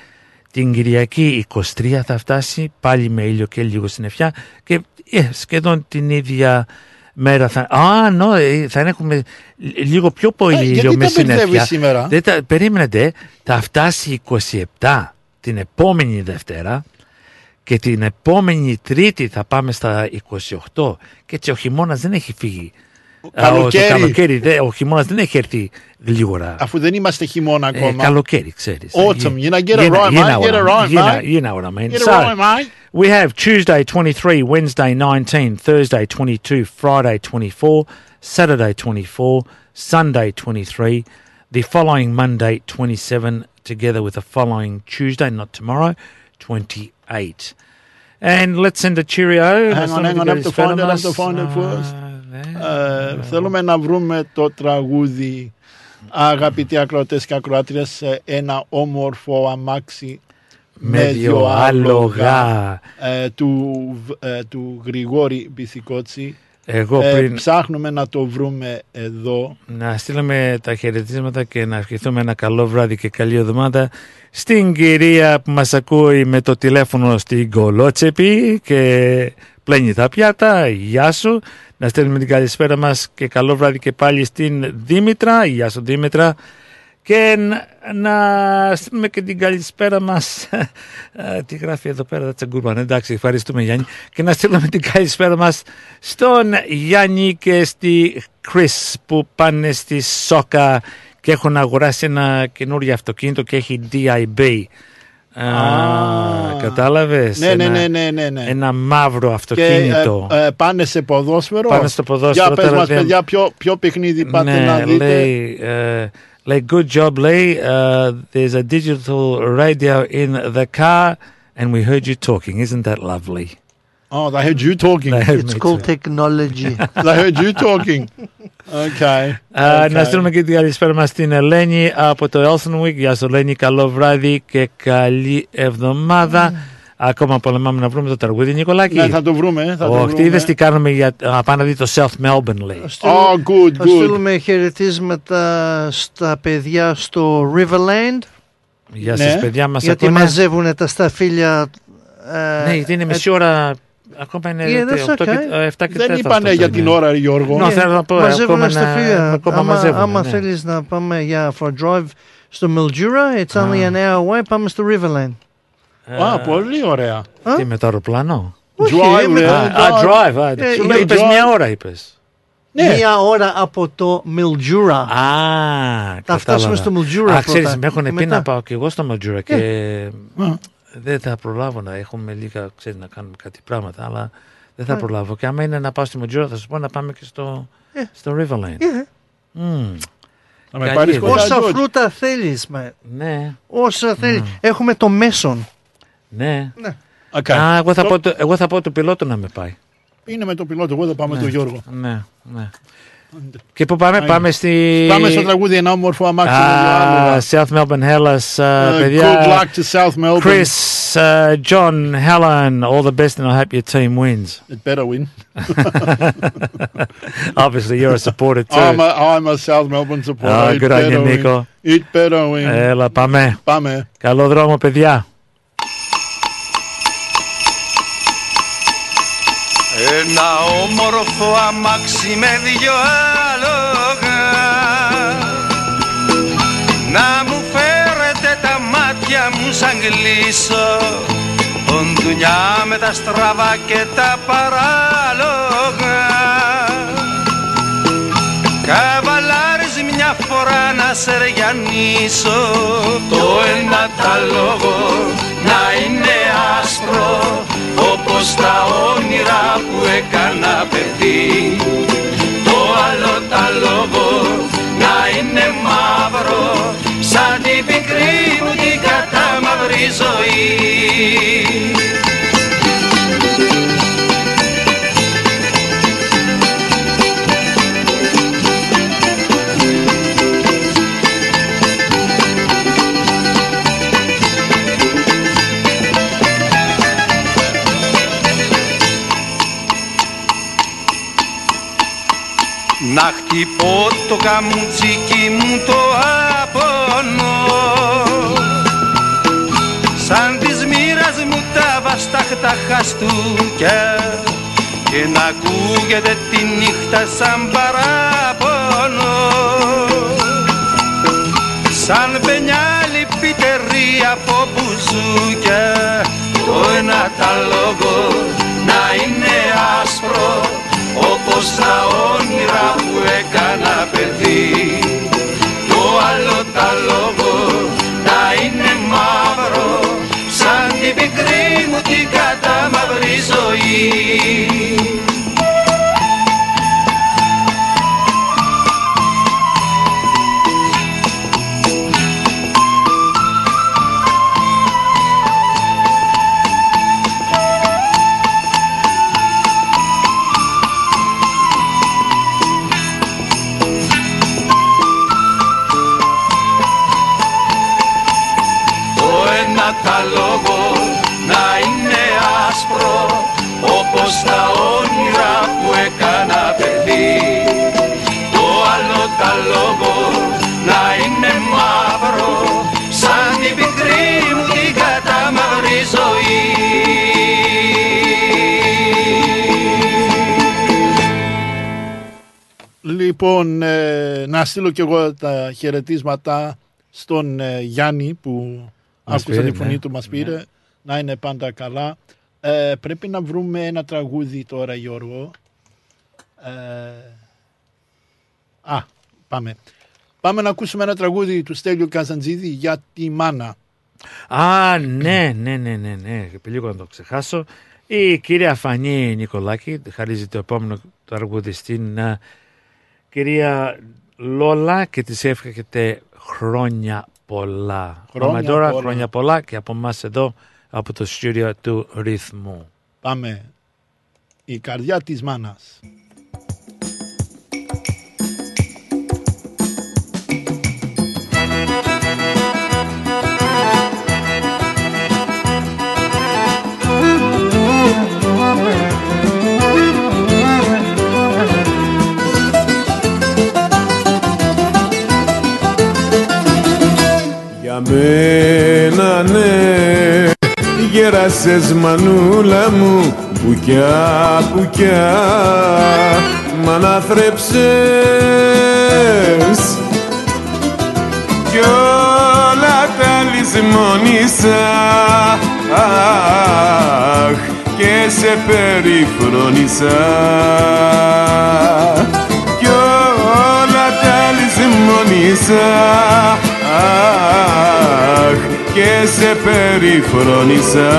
Την Κυριακή 23 θα φτάσει, πάλι με ήλιο και λίγο συννεφιά. Και ε, σχεδόν την ίδια μέρα θα... Α, νο, ε, θα έχουμε λίγο πιο πολύ Ε, ήλιο γιατί μες τα μπερδεύεις συννεφιά. σήμερα; Δεν τα, περίμενετε, θα φτάσει 27 την επόμενη Δευτέρα και την επόμενη Τρίτη θα πάμε στα 28 και έτσι ο χειμώνας δεν έχει φύγει. Α, ο- Καλοκαίρι. Το καλοκαίρι, δε- ο χειμώνα δεν έχει έρθει γλίγορα. Αφού δεν είμαστε χειμώνα Ε, ακόμα. καλοκαίρι, ξέρεις. Autumn. You know, get it You know- right, you mate. know Get what it I right, mean. You know- mate. you know what I mean. Get it So, right, mate. We have Tuesday 23, Wednesday 19, Thursday 22, Friday 24, Saturday 24, Sunday 23, the following Monday 27, together with the following Tuesday, not tomorrow, 28. And let's send a cheerio. Hang Μας on, τον hang on, I have to καλησπέρα find it, I have μας. to find it Α, first. Ναι. Ε, θέλουμε να βρούμε το τραγούδι αγαπητοί ακροατές και ακροάτριες σε ένα όμορφο αμάξι Με δυο άλογα. ε, του, ε, του Γρηγόρη Μπιθικότσι. Εγώ Ε, πριν- ψάχνουμε να το βρούμε εδώ. Να στείλουμε τα χαιρετίσματα και να ευχηθούμε ένα καλό βράδυ και καλή εβδομάδα στην κυρία που μας ακούει με το τηλέφωνο στην Κολότσεπη και πλένει τα πιάτα. Γεια σου. Να στέλνουμε την καλησπέρα μας και καλό βράδυ και πάλι στην Δήμητρα. Γεια σου Δήμητρα. Και να, να στείλουμε και την καλησπέρα μας Ε, Τι γράφει εδώ πέρα That's a good one Εντάξει ευχαριστούμε Γιάννη Και να στείλουμε την καλησπέρα μας Στον Γιάννη και στη Chris Που πάνε στη Σόκα Και έχουν αγοράσει ένα καινούριο αυτοκίνητο Και έχει DIB Α, κατάλαβες Ναι, ναι, Ένα- ναι, ναι, ναι, ναι. Ένα μαύρο Και αυτοκίνητο ε, ε, πάνε σε ποδόσφαιρο; Πάνε στο ποδόσφαιρο, Για πες τώρα μας δεν- παιδιά ποιο, ποιο παιχνίδι πάτε ναι, να δείτε. λέει, ε, λέει, good job, λέει. Uh, there's a digital radio in the car and we heard you talking. Isn't that lovely? Oh, they heard you talking. They heard It's me called too. technology. they heard you talking. Okay. Α, okay. Να στείλουμε και την καλησπέρα μας στην Ελένη από το Elsenwick. Γεια σου Ελένη, καλό βράδυ και καλή εβδομάδα. Ακόμα πολεμάμε να βρούμε το τραγούδι, Νικολάκη. Ναι, θα το βρούμε. Θα το Όχι, βρούμε. είδες τι κάνουμε για... Α, πάμε να δει το South Melbourne, λέει. Oh, good, Θα good. στείλουμε χαιρετίσματα στα παιδιά στο Riverland. Γεια σας, παιδιά, μας Γιατί ακούνε. μαζεύουν τα σταφύλια. ε, Ναι, γιατί είναι ε, μισή ώρα. Ακόμα είναι Yeah, that's 8 και, okay. 7 και Δεν 4 είπανε αυτό για είναι. την ώρα, Γιώργο. Ναι, θέλω να πω, μαζεύουν ακόμα στα να- φύλλα. ακόμα άμα μαζεύουν, άμα ναι. θέλεις να πάμε για for a drive στο Mildura, it's only an hour away, πάμε στο Riverland. Α, πολύ ωραία. Τι με το αεροπλάνο; Όχι, Drive, με ρε, το- Α, α, drive. α, Ε, Σου ε, λέει, είπες drive. μια ώρα, είπες. Ναι. Μία ώρα από το Mildura. Α, Θα φτάσουμε κατάλαβα. στο Mildura Α, ξέρεις, πρώτα. με έχουν Και πει μετά. να πάω και εγώ στο Mildura και Α. δεν θα προλάβω να έχουμε λίγα, ξέρεις, να κάνουμε κάτι πράγματα, αλλά δεν θα Ε. προλάβω. Και άμα είναι να πάω στη Mildura θα σου πω να πάμε και στο, Ε. στο Riverland. Ε, Μμμ. Θα με Καλή πάρεις ιδέα. κοντά, Όσα George. φρούτα θέλεις, με. Ναι, Όσα θέλεις. Έχουμε το μέσον. ναι. Okay. Α, εγώ θα, Το- πω, το- εγώ θα πω του πιλότου να με πάει. Είναι με το πιλότο, εγώ θα πάμε με τον Γιώργο. Ναι, ναι. Και πού πάμε, Άιντε. πάμε στη... Πάμε στο τραγούδι ένα όμορφο αμάξι. με δύο Α, άλογα. South Melbourne Hellas, uh, Uh, παιδιά. Good luck to South Melbourne. Chris, uh, John, Helen, all the best and I hope your team wins. It better win. Obviously you're a supporter too. I'm a, I'm a South Melbourne supporter. Ah, It good on you, better win. Nico. It better win. Έλα, πάμε. Πάμε. Καλό δρόμο, παιδιά. Ένα όμορφο αμάξι με δυο άλογα. Να μου φέρετε τα μάτια μου σαν κλείσω Οντουνιά με τα στραβά και τα παράλογα. Καβαλάρεις μια φορά να σε ρεγιανίσω Το ένα τα λόγο να είναι άσπρο Όπως τα όνειρα που έκανα παιδί. Το άλλο τα λόγο να είναι μαύρο Σαν την πικρή μου την κατάμαυρη ζωή Να χτυπώ το καμουτσίκι μου το απονό Σαν της μοίρας μου τα βαστάχτα χαστούκια Και να ακούγεται τη νύχτα σαν παράπονο. Σαν πενιάλι πιτερή από μπουζούκια Το ένα τα λόγο να είναι άσπρο όπως τα όνειρα που έκανα παιδί. Το άλλο τα λόγο να είναι μαύρο σαν την πικρή μου την κατάμαυρη ζωή Λοιπόν, ε, να στείλω κι εγώ τα χαιρετίσματα στον ε, Γιάννη που Μας άκουσα πήρε, τη φωνή ναι. του, μας Ναι. πήρε. Να είναι πάντα καλά. Ε, πρέπει να βρούμε ένα τραγούδι τώρα, Γιώργο. Ε, α, πάμε. Πάμε να ακούσουμε ένα τραγούδι του Στέλιου Καζαντζίδη για τη μάνα. Α, ναι, ναι, ναι, ναι, ναι. Λίγο να το ξεχάσω. Η κυρία Φανή Νικολάκη χαρίζει το επόμενο τραγούδι στην α, κυρία Λόλα και της εύχεται χρόνια πολλά. Χρόνια Πάμε τώρα, πολλά. χρόνια πολλά και από εμάς εδώ από το στούντιο του ρυθμού. Πάμε. Η καρδιά της μάνας. Μένα ναι Γέρασες μανούλα μου Πουκιά πουκιά. Μ' ανάθρεψες Κι όλα τα λησμόνησα Αχ και σε περιφρόνησα. Κι όλα τα λησμόνησα Αχ και σε περιφρόνησα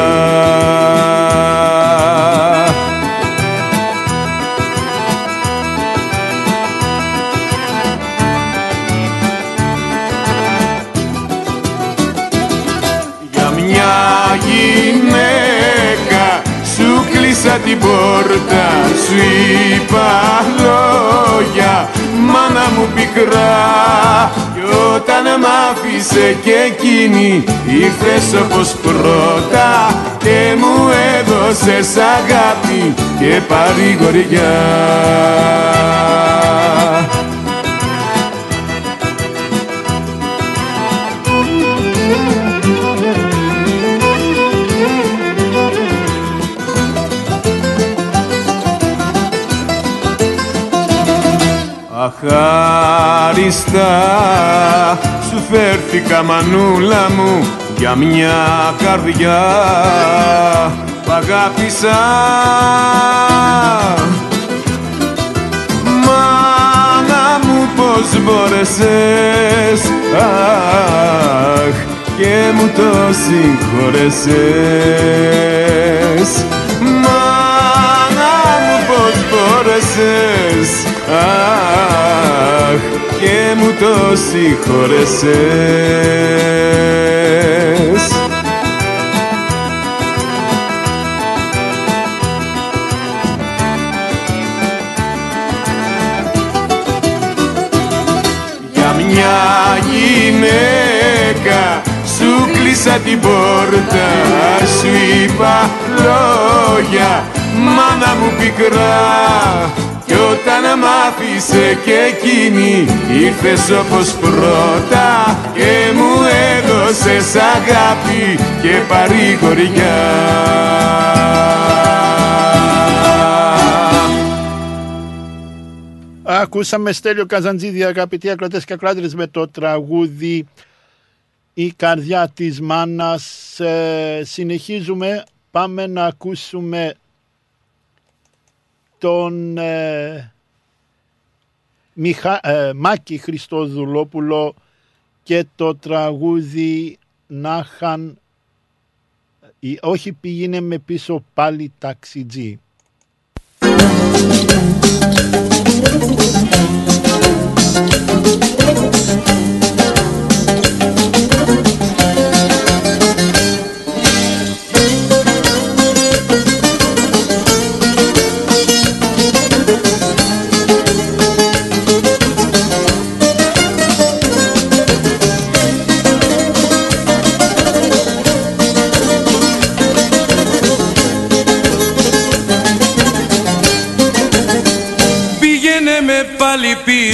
σου κλείσα την πόρτα Σου είπα λόγια μάνα μου πικρά. Κι όταν μ' άφησε και εκείνη ήρθες όπως πρώτα Και μου έδωσες αγάπη και παρηγοριά Αχάριστα σου φέρθηκα μανούλα μου για μια καρδιά. Που αγάπησα. Μάνα μου πως μπόρεσες. Αχ και μου το συγχώρεσες Αχ και μου το συγχώρεσες Για μια γυναίκα σου κλείσα την πόρτα Σου είπα λόγια μάνα μου πικρά Κι όταν μ' άφησε και εκείνη ήρθες όπως πρώτα Και μου έδωσες αγάπη και παρηγοριά Ακούσαμε Στέλιο Καζαντζίδη, αγαπητοί ακροτές και ακράτηρες, με το τραγούδι «Η καρδιά της μάνας». Ε, συνεχίζουμε πάμε να ακούσουμε τον ε, Μιχα, ε, Μάκη Χριστοδουλόπουλο και το τραγούδι Νάχαν ή όχι πήγαινε με πίσω πάλι ταξιτζή. Πήγαινε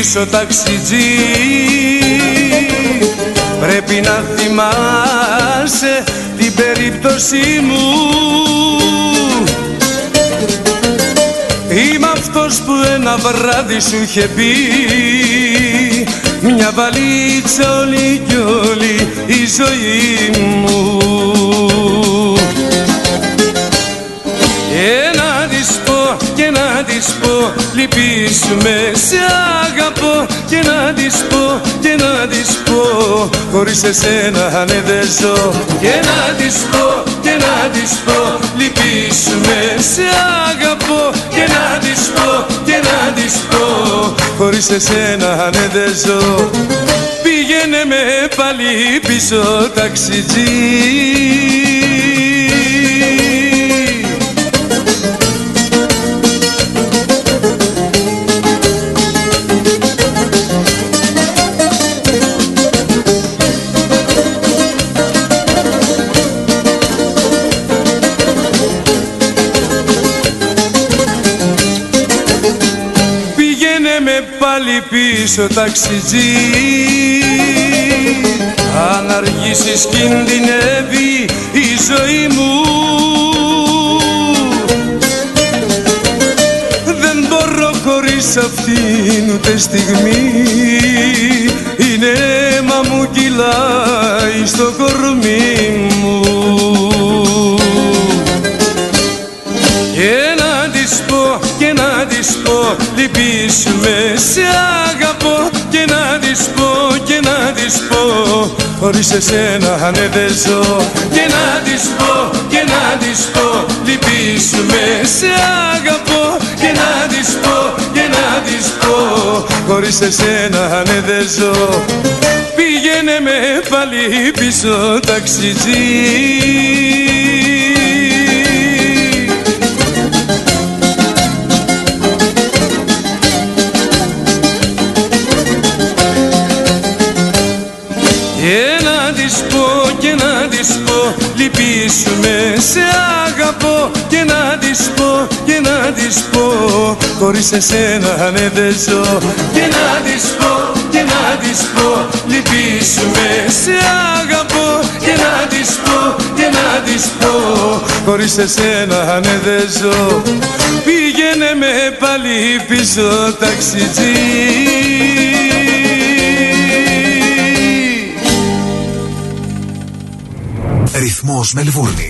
πίσω ταξιτζή. Πρέπει να θυμάσαι την περίπτωση μου. Είμαι αυτός που ένα βράδυ σου είχε πει. Μια βαλίτσα όλη κι όλη η ζωή μου της πω Λυπήσουμε σε αγαπώ. Και να της πω και να της πω Χωρίς εσένα ναι δεν ζω. Και να της πω και να της πω Λυπήσουμε σε αγαπώ. Και να της πω και να της πω Χωρίς εσένα ναι δεν ζω. Πήγαινε με πάλι πίσω ταξιτζή πάλι πίσω ταξιτζή. Αν αργήσεις κινδυνεύει η ζωή μου. Δεν μπορώ χωρίς αυτήν ούτε στιγμή. Είναι αίμα μου κυλάει στο κορμί μου της πω Λυπήσουμε σε αγαπώ Και να της πω και να της πω. Χωρίς εσένα ναι δεν ζω Και να της πω και να της πω. Λυπήσουμε σε αγαπώ Και να της πω και να της πω. Χωρίς εσένα ναι δεν ζω Πήγαινε με πάλι πίσω ταξιτζή σε αγαπώ Και να της πω και να της πω. Χωρίς εσένα ναι δεν ζω. Και να της πω και να της πω. Λυπήσουμε σε αγαπώ. Και να της πω και να της πω. Χωρίς εσένα ναι δεν ζω. Πήγαινε με πάλι πίσω ταξιτζή. Ρυθμός Μελβούρνη.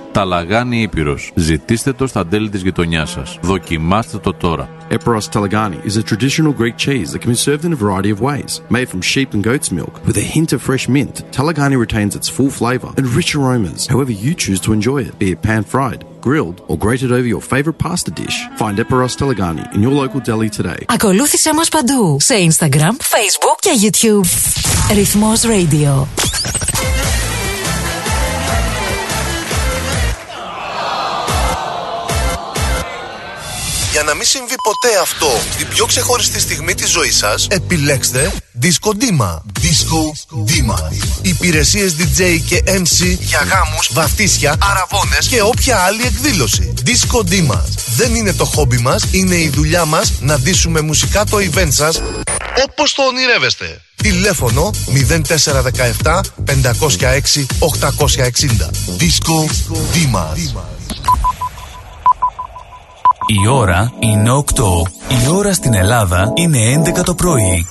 Ταλαγάνι Ήπειρος. Ζητήστε το στα τέλη της γειτονιάς σας. Δοκιμάστε το τώρα. Eperos Talagani is a traditional Greek cheese that can be served in a variety of ways. Made from sheep and goat's milk, with a hint of fresh mint, Talagani retains its full flavour and rich aromas, however you choose to enjoy it, be it pan fried, grilled, or grated over your favourite pasta dish. Find Eperos Talagani in your local deli today. Ακολούθησέ μας παντού σε Instagram, Facebook και YouTube. Ρυθμός Radio. Μην συμβεί ποτέ αυτό την πιο ξεχωριστή στιγμή της ζωής σας, επιλέξτε Disco Dima. Disco Dima. Υπηρεσίες DJ και MC για γάμους, βαφτίσια, αραβώνες και όποια άλλη εκδήλωση. Disco Dima. Δεν είναι το χόμπι μας, είναι η δουλειά μας να ντύσουμε μουσικά το event σας όπως το ονειρεύεστε. Τηλέφωνο 0417 506 860. Disco Dima. Η ώρα είναι 8. Η ώρα στην Ελλάδα είναι 11 το πρωί.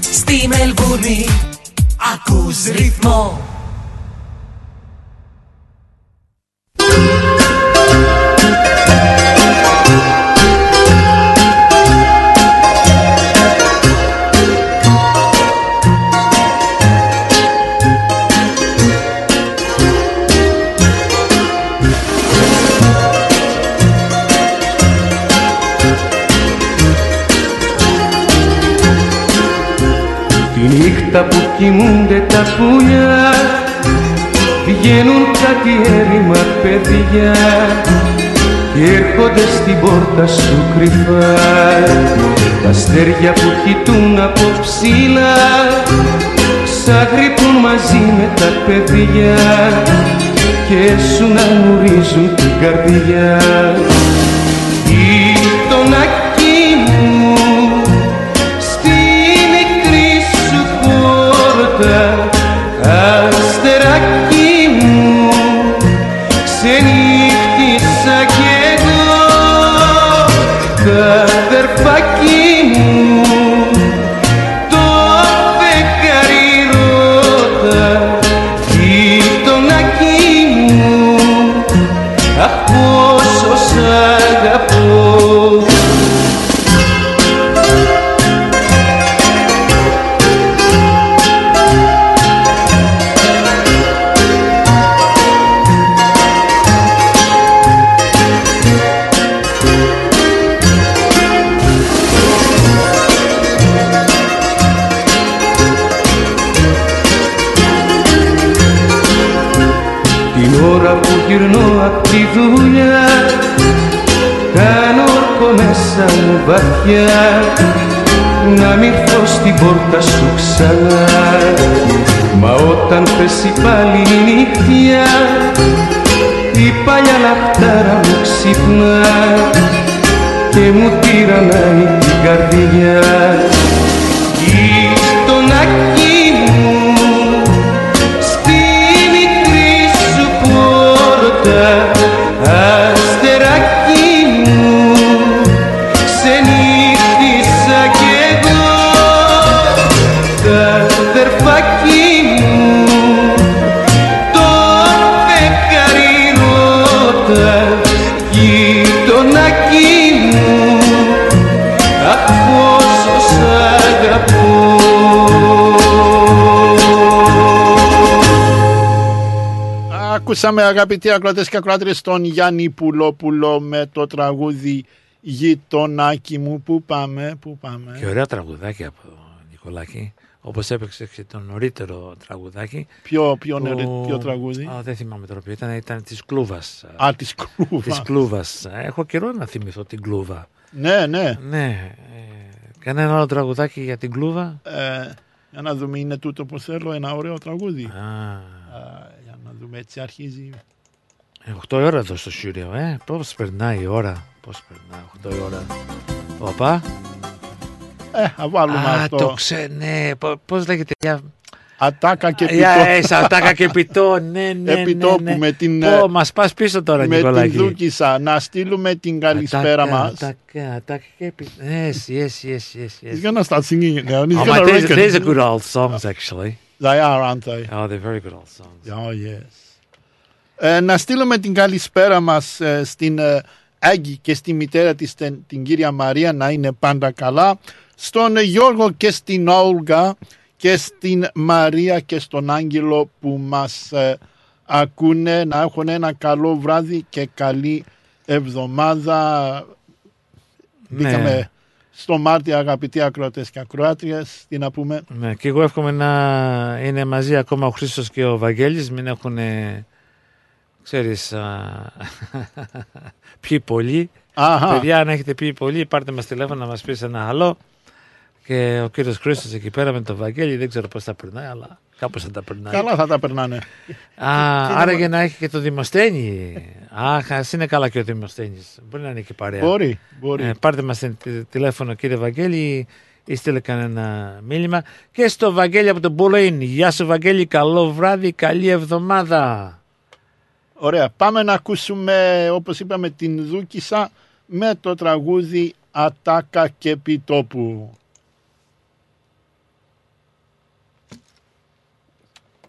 Στη Μελβούρνη ακούς ρυθμό κοιμούνται τα πουλιά. Βγαίνουν κάτι έρημα παιδιά. Και έρχονται στην πόρτα σου κρυφά. Τα αστέρια που κοιτούν από ψηλά Ξαγρυπνούν μαζί με τα παιδιά. Και σου να νουρίζουν την καρδιά Ακούσαμε αγαπητοί ακροατές και ακροάτρες τον Γιάννη Πουλόπουλο με το τραγούδι «Γειτονάκι μου». Πού πάμε, πού πάμε; Και ωραία τραγουδάκια από τον Νικολάκη. Όπως έπαιξε και το νωρίτερο τραγουδάκι. Ποιο, ποιο, που- νερι- ποιο τραγούδι; Α, δεν θυμάμαι τώρα ποιο ήταν. Ήταν της Κλούβας. Α, της Κλούβας. Της Κλούβας. Έχω καιρό να θυμηθώ την Κλούβα. Ναι, ναι. Ναι. Ε, κανένα άλλο τραγουδάκι για την Κλούβα; Ε, για να δούμε, είναι τούτο που θέλω, ένα ωραίο τραγούδι. Α. Α, για να δούμε, έτσι αρχίζει. 8 η ώρα εδώ στο Σιούριο, ε. Πώς περνάει η ώρα. Πώς περνάει 8 η ώρα. Οπα. Ε, θα βάλουμε Α, αυτό. το ξέ, ναι. Πώς λέγεται. Για... Ατάκα και πιτό. Yeah, ες, ατάκα και πιτό, ναι, ναι, Επιτόπου ναι, ναι. με την, Πω, ε, μας πας πίσω τώρα, με Νικολάκη. την Δούκησα. Να στείλουμε την καλησπέρα Ατάκα, μας. Ατάκα, ατάκα και πιτό. Yes, yes, yes, yes, yes. He's gonna start singing it now. And he's Oh, gonna but these, reckon- these are good old songs, actually. They are, aren't they? Oh, they're very good old songs. Oh, yes. Ε, να στείλουμε την καλησπέρα μας ε, στην ε, Άγγι και στη μητέρα της την, την κυρία Μαρία να είναι πάντα καλά στον Γιώργο και στην Όλγα και στην Μαρία και στον Άγγελο που μας ε, ακούνε να έχουν ένα καλό βράδυ και καλή εβδομάδα Ναι. μπήκαμε στο Μάρτιο αγαπητοί ακροατές και ακροάτριες. Τι να πούμε; Ναι, και εγώ εύχομαι να είναι μαζί ακόμα ο Χρήστος και ο Βαγγέλης, μην έχουν, ξέρεις, α, πιει πολύ. Αχα. Παιδιά, αν έχετε πει πολύ, πάρτε μας τηλέφωνο να μας πεις ένα άλλο. Και ο κύριος Χρήστος εκεί πέρα με τον Βαγγέλη, δεν ξέρω πώς θα περνάει, αλλά κάπως θα τα περνάει. Καλά θα τα περνάνε. Α, άρα για να έχει και το Δημοσθένη. Αχ, ας είναι καλά και ο Δημοσθένης. Μπορεί να είναι και παρέα. Μπορεί, μπορεί. Ε, πάρτε μας τε- τε- τηλέφωνο κύριε Βαγγέλη ή στείλε κανένα μήνυμα. Και στο Βαγγέλη από τον Πουλέιν. Γεια σου Βαγγέλη, καλό βράδυ, καλή εβδομάδα. Ωραία. Πάμε να ακούσουμε, όπως είπαμε, την Δούκησα με το τραγούδι «Ατάκα και Πιτόπου».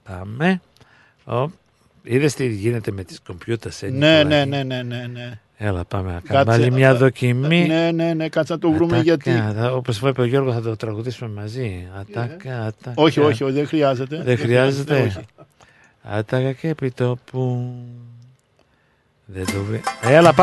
Πάμε. Ο, είδες τι γίνεται με τις κομπιούτας, ε, Ναι, Νικολάκη; ναι, ναι, ναι, ναι, ναι. Έλα πάμε να κάνουμε άλλη μια α, δοκιμή. Ναι, ναι, ναι, κάτσε να το βρούμε Ατάκα, γιατί. θα- Όπως είπε ο Γιώργος θα το τραγουδήσουμε μαζί. Ατάκα, ατάκα. Όχι, όχι, όχι, δεν χρειάζεται. Δεν Δεν χρειάζεται. Χρειάζεται, όχι. Ατάκα και επιτόπου. Δεν το βρει. Έλα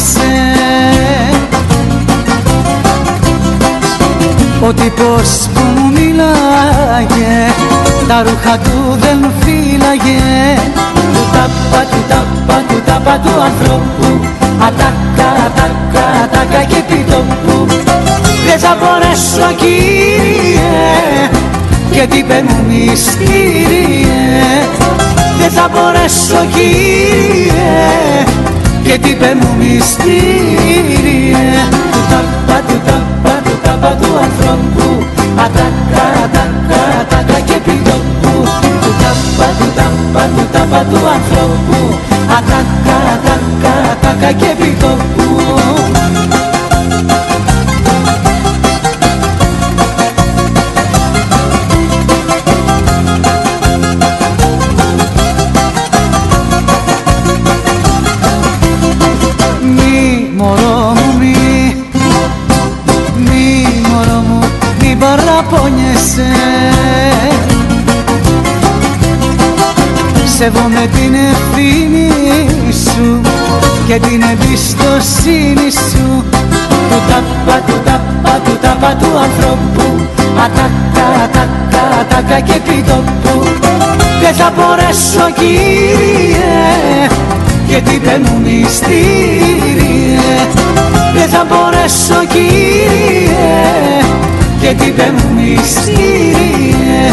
παραπονιέσαι Ο τύπος που μου μίλαγε Τα ρούχα του δεν φύλαγε. Του τάπα, του τάπα, του τάπα του ανθρώπου. Ατάκα, ατάκα, ατάκα και πιτόπου Δεν θα μπορέσω κύριε και τι είπε μου μυστήριε. Δεν θα μπορέσω κύριε και τι είπε μου μυστήριε Του τάπα, του τάπα, του τάπα του ανθρώπου. Ατάκα, ατάκα, ατάκα και πιτόπου Του τάπα, του τάπα, του τάπα του ανθρώπου. Ατάκα, ατάκα, ατάκα και πιτόπου Σέβομαι την ευθύνη σου και την εμπιστοσύνη σου. Του τάπα, του τάπα, του τάπα του ανθρώπου. Ατάκα, ατάκα, ατάκα και πιτόπου Δεν θα μπορέσω κύριε και τι είπε μου μυστήριε. Δεν θα μπορέσω κύριε και τι είπε μου μυστήριε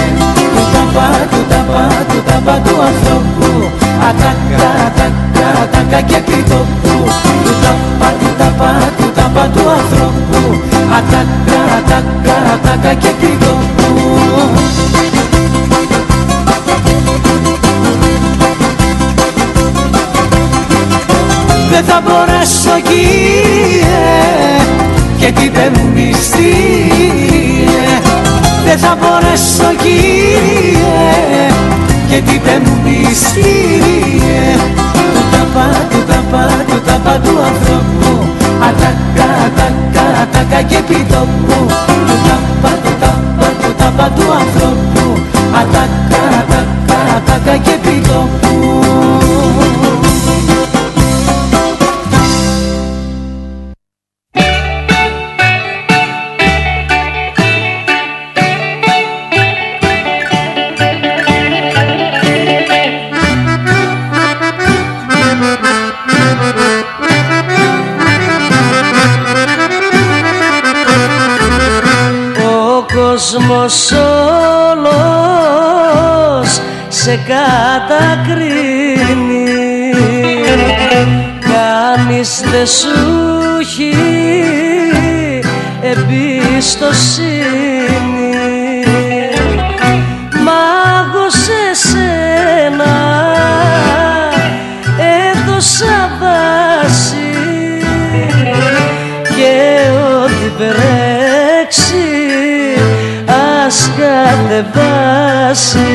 Του ταπά, του ταπά, του ταπά του ανθρώπου. Ατάκα, ατάκα, ατάκα και πιτόπου Του ταπά, του ταπά, του ταπά του ανθρώπου. Ατάκα, ατάκα, ατάκα και πιτόπου Δεν θα μπορέσω κύριε και τι είπε μου μυστήριε Δεν θα μπορέσω κύριε και τι είπε μου μυστήριε Του ταπά, του ταπά, του ταπά του ανθρώπου. Ατάκα, ατάκα, ατάκα και πιτόπου Του ταπά, του ταπά, του ταπά του ανθρώπου. Ατάκα, ατάκα, ατάκα και πιτόπου σε κατακρίνει. Κανείς δεν σου έχει εμπιστοσύνη. Μα εγώ σε σένα έδωσα βάση και ό,τι βρέξει κατεβάσει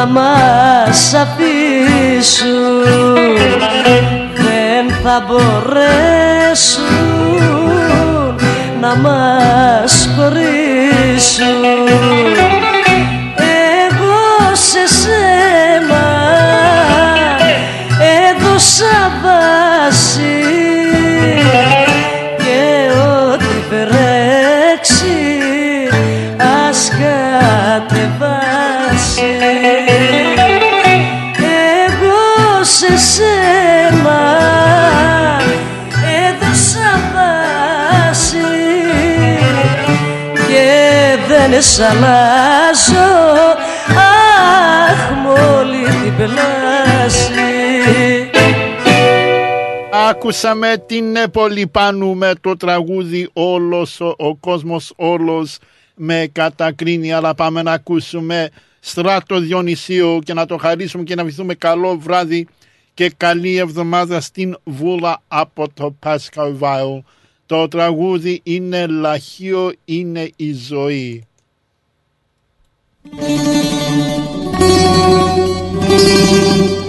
να μας αφήσουν. Δεν θα μπορέσουν να μας δεν σ' αλλάζω αχ μόλι την πλάση Άκουσαμε την Πολυπάνου με το τραγούδι όλος ο, ο κόσμος όλος με κατακρίνει αλλά πάμε να ακούσουμε Στράτο Διονυσίου και να το χαρίσουμε και να βυθούμε καλό βράδυ και καλή εβδομάδα στην Βούλα από το Pascal Weil. Το τραγούδι είναι λαχείο είναι η ζωή. Thank you.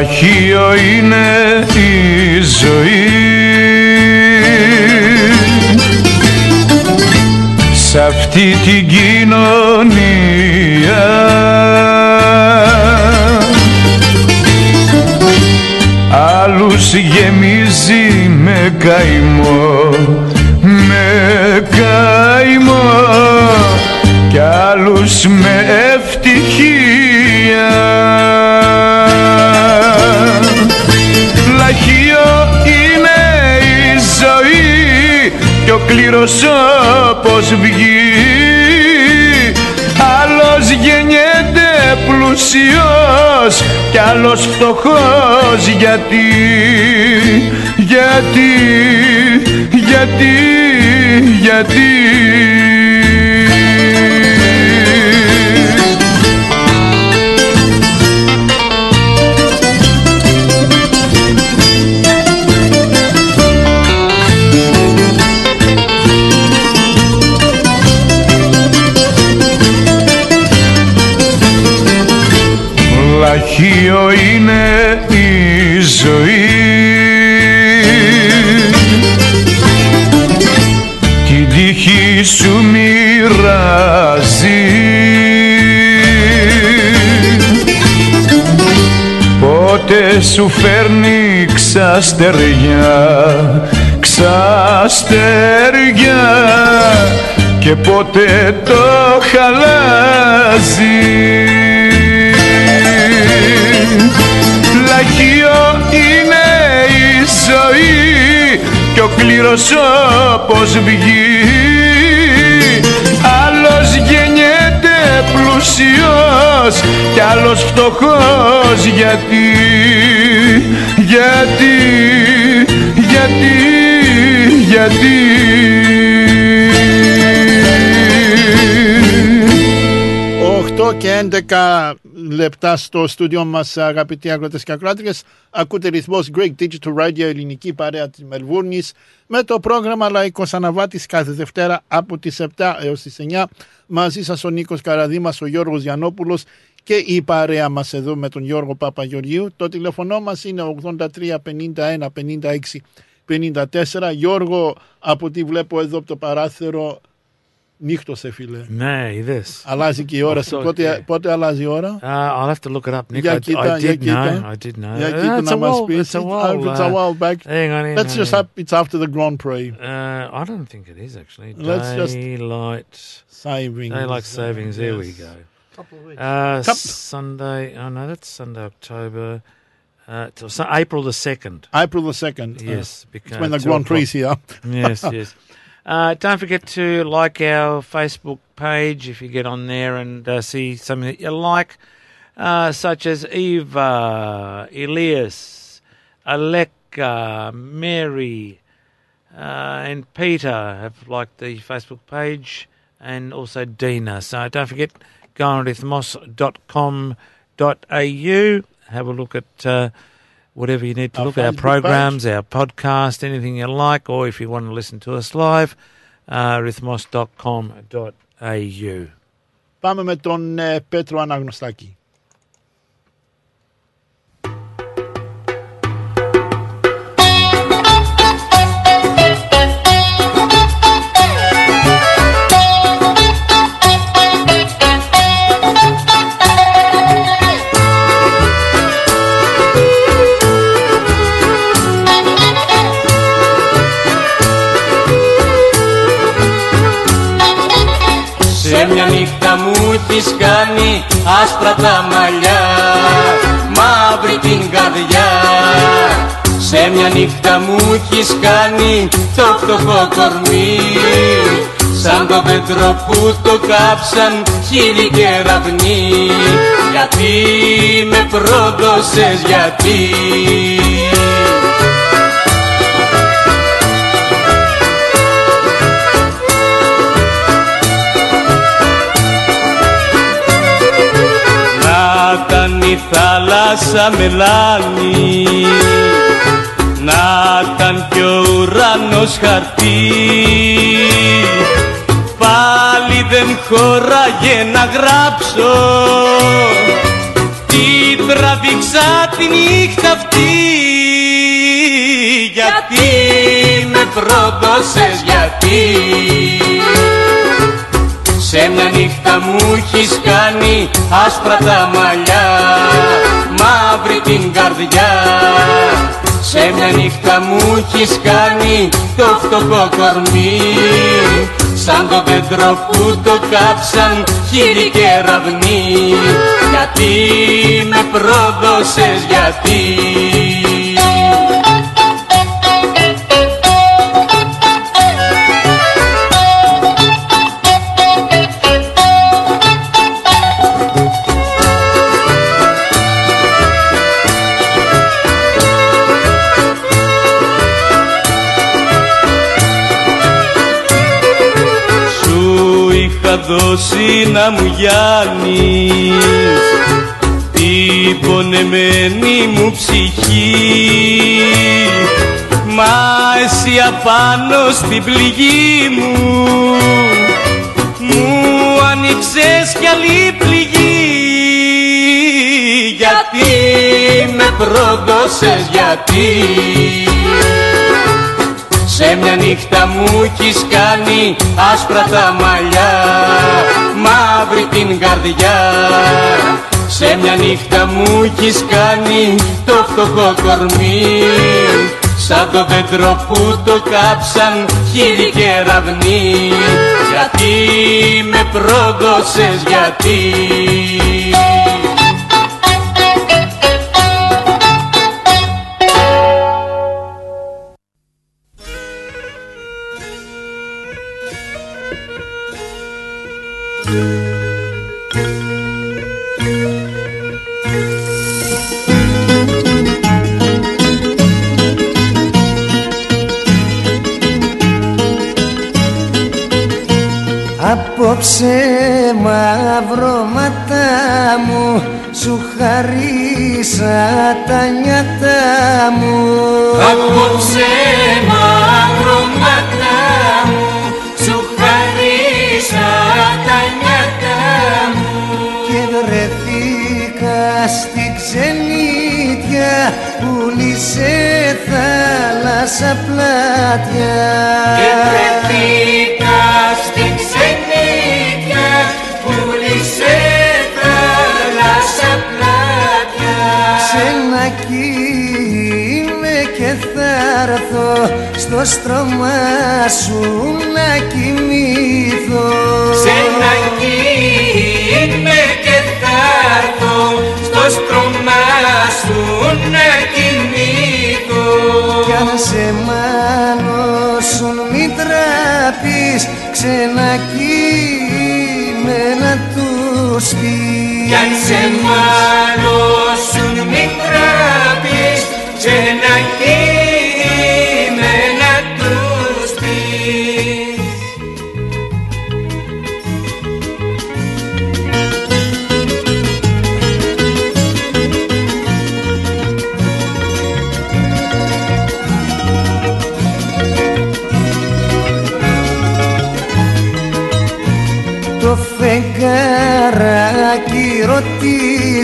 Λαχείο είναι η ζωή. Σ' αυτή την κοινωνία. Άλλους γεμίζει με καημό Με καημό. Κι άλλους με ευτυχία Κι ο κλήρος όπως βγει Άλλος γεννιέται πλουσιός Κι άλλος φτωχός. Γιατί Γιατί Γιατί Γιατί Λαχείο είναι η ζωή. Την τύχη σου μοιράζει. Πότε σου φέρνει ξαστεριά Ξαστεριά. Και ποτέ το χαλάζει Πλαγίο είναι η ζωή και ο κλήρος όπως βγει. Άλλος γεννιέται πλουσιός κι άλλος φτωχός. Γιατί γιατί γιατί γιατί 8 και 11 λεπτά στο στούντιο μας, αγαπητοί αγρότες και ακροάτριες. Ακούτε ρυθμός Greek Digital Radio, ελληνική παρέα της Μελβούρνης, με το πρόγραμμα Λαϊκός Αναβάτης κάθε Δευτέρα από τις 7 έως τις 9. Μαζί σας ο Νίκος Καραδίμας, ο Γιώργος Γιανόπουλο και η παρέα μας εδώ με τον Γιώργο Παπαγεωργίου. Το τηλεφωνό μας είναι 83 51 56 54. Γιώργο, από ό,τι βλέπω εδώ από το παράθυρο, νύχτωσε φίλε. Ναι, είδε. Αλλάζει και η ώρα. Αυτό, Πότε, yeah. πότε αλλάζει η ώρα. Uh, I'll have to look it up, Nick. Για I, κοίτα, I για did know. κοίτα. I did know. Για Uh, κοίτα it's να a μας while. πεις. It's a while. If it's a uh, while back. Hang on. hang Let's on, just hang up, it's after the Grand Prix. on. Uh, I don't think it is actually. Let's just- Daylight Savings. Daylight savings. There we Yes. go. Couple of weeks. Uh, Coup- Sunday. Oh no, that's Sunday, October. Uh, till Su- April the second. April the 2nd. uh, Yes, it's because when the two Grand Prix o'clock. here. yes, yes. Uh, don't forget to like our Facebook page if you get on there and uh, see something that you like, uh, such as Eva, Elias, Aleka, Mary, uh, and Peter have liked the Facebook page, and also Dina. So don't forget, go on rhythmos.com.au, have a look at Uh, Whatever you need to Our look at our Facebook programs, our podcast, anything you like, or if you want to listen to us live, uh, rhythmos.com.au. Πάμε με τον ε, Πέτρο Αναγνωστάκη. Μια νύχτα μου έχεις κάνει άσπρα τα μαλλιά. Μαύρη την καρδιά. Σε μια νύχτα μου έχεις κάνει το φτωχό κορμί. Σαν το πέτρο που το κάψαν χείλη και ραβνί Γιατί με πρόδωσες γιατί η θάλασσα μελάνη Να ήταν κι ο ουρανός χαρτί. Πάλι δεν χώραγε να γράψω. Τι τραβήξα τη νύχτα αυτή. Γιατί με πρόδωσες γιατί; Σε μια νύχτα μου έχεις κάνει άσπρα τα μαλλιά Μαύρη την καρδιά. Σε μια νύχτα μου έχεις κάνει το φτωχό κορμί. Σαν το δέντρο που το κάψαν χείλη και ραβνί. Γιατί με πρόδωσες γιατί δώσει να μου γιάνεις. Την πονεμένη μου ψυχή. Μα εσύ απάνω στην πληγή μου. Μου άνοιξες κι άλλη πληγή. Γιατί με πρόδωσες γιατί; Σε μια νύχτα μου έχεις κάνει άσπρα τα μαλλιά Μαύρη την καρδιά. Σε μια νύχτα μου έχεις κάνει το φτωχό κορμί Σαν το δέντρο που το κάψαν χείλη και ραβνί. Γιατί με πρόδωσες γιατί Απόψε πλάτια και βρεθήκα στη ξενίτια πουλήσε θάλασσα πλάτια. Ξενακíme και θα έρθω στο στρώμα σου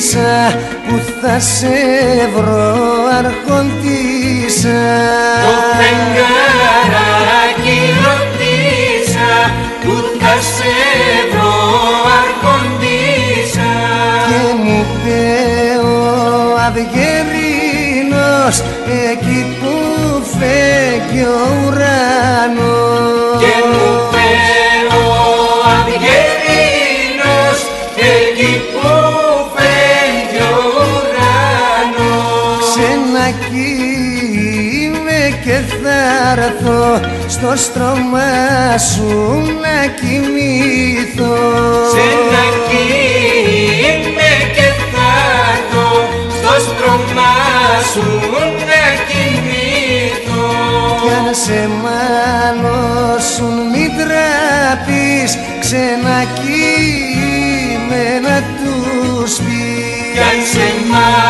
ρωτήσα που θα σε βρω αρχοντήσα Το φεγγαράκι ρωτήσα που θα σε βρω αρχοντήσα και μου είπε ο Αυγερίνος εκεί που φέγγει ο έρθω στο στρώμα σου να κοιμηθώ. Ξενακείμαι και θα έρθω στο στρώμα σου να κοιμηθώ. Κι αν σε μάνωσουν μη τραπείς ξενακείμενα τους πεις. Κι αν σε μάλωσουν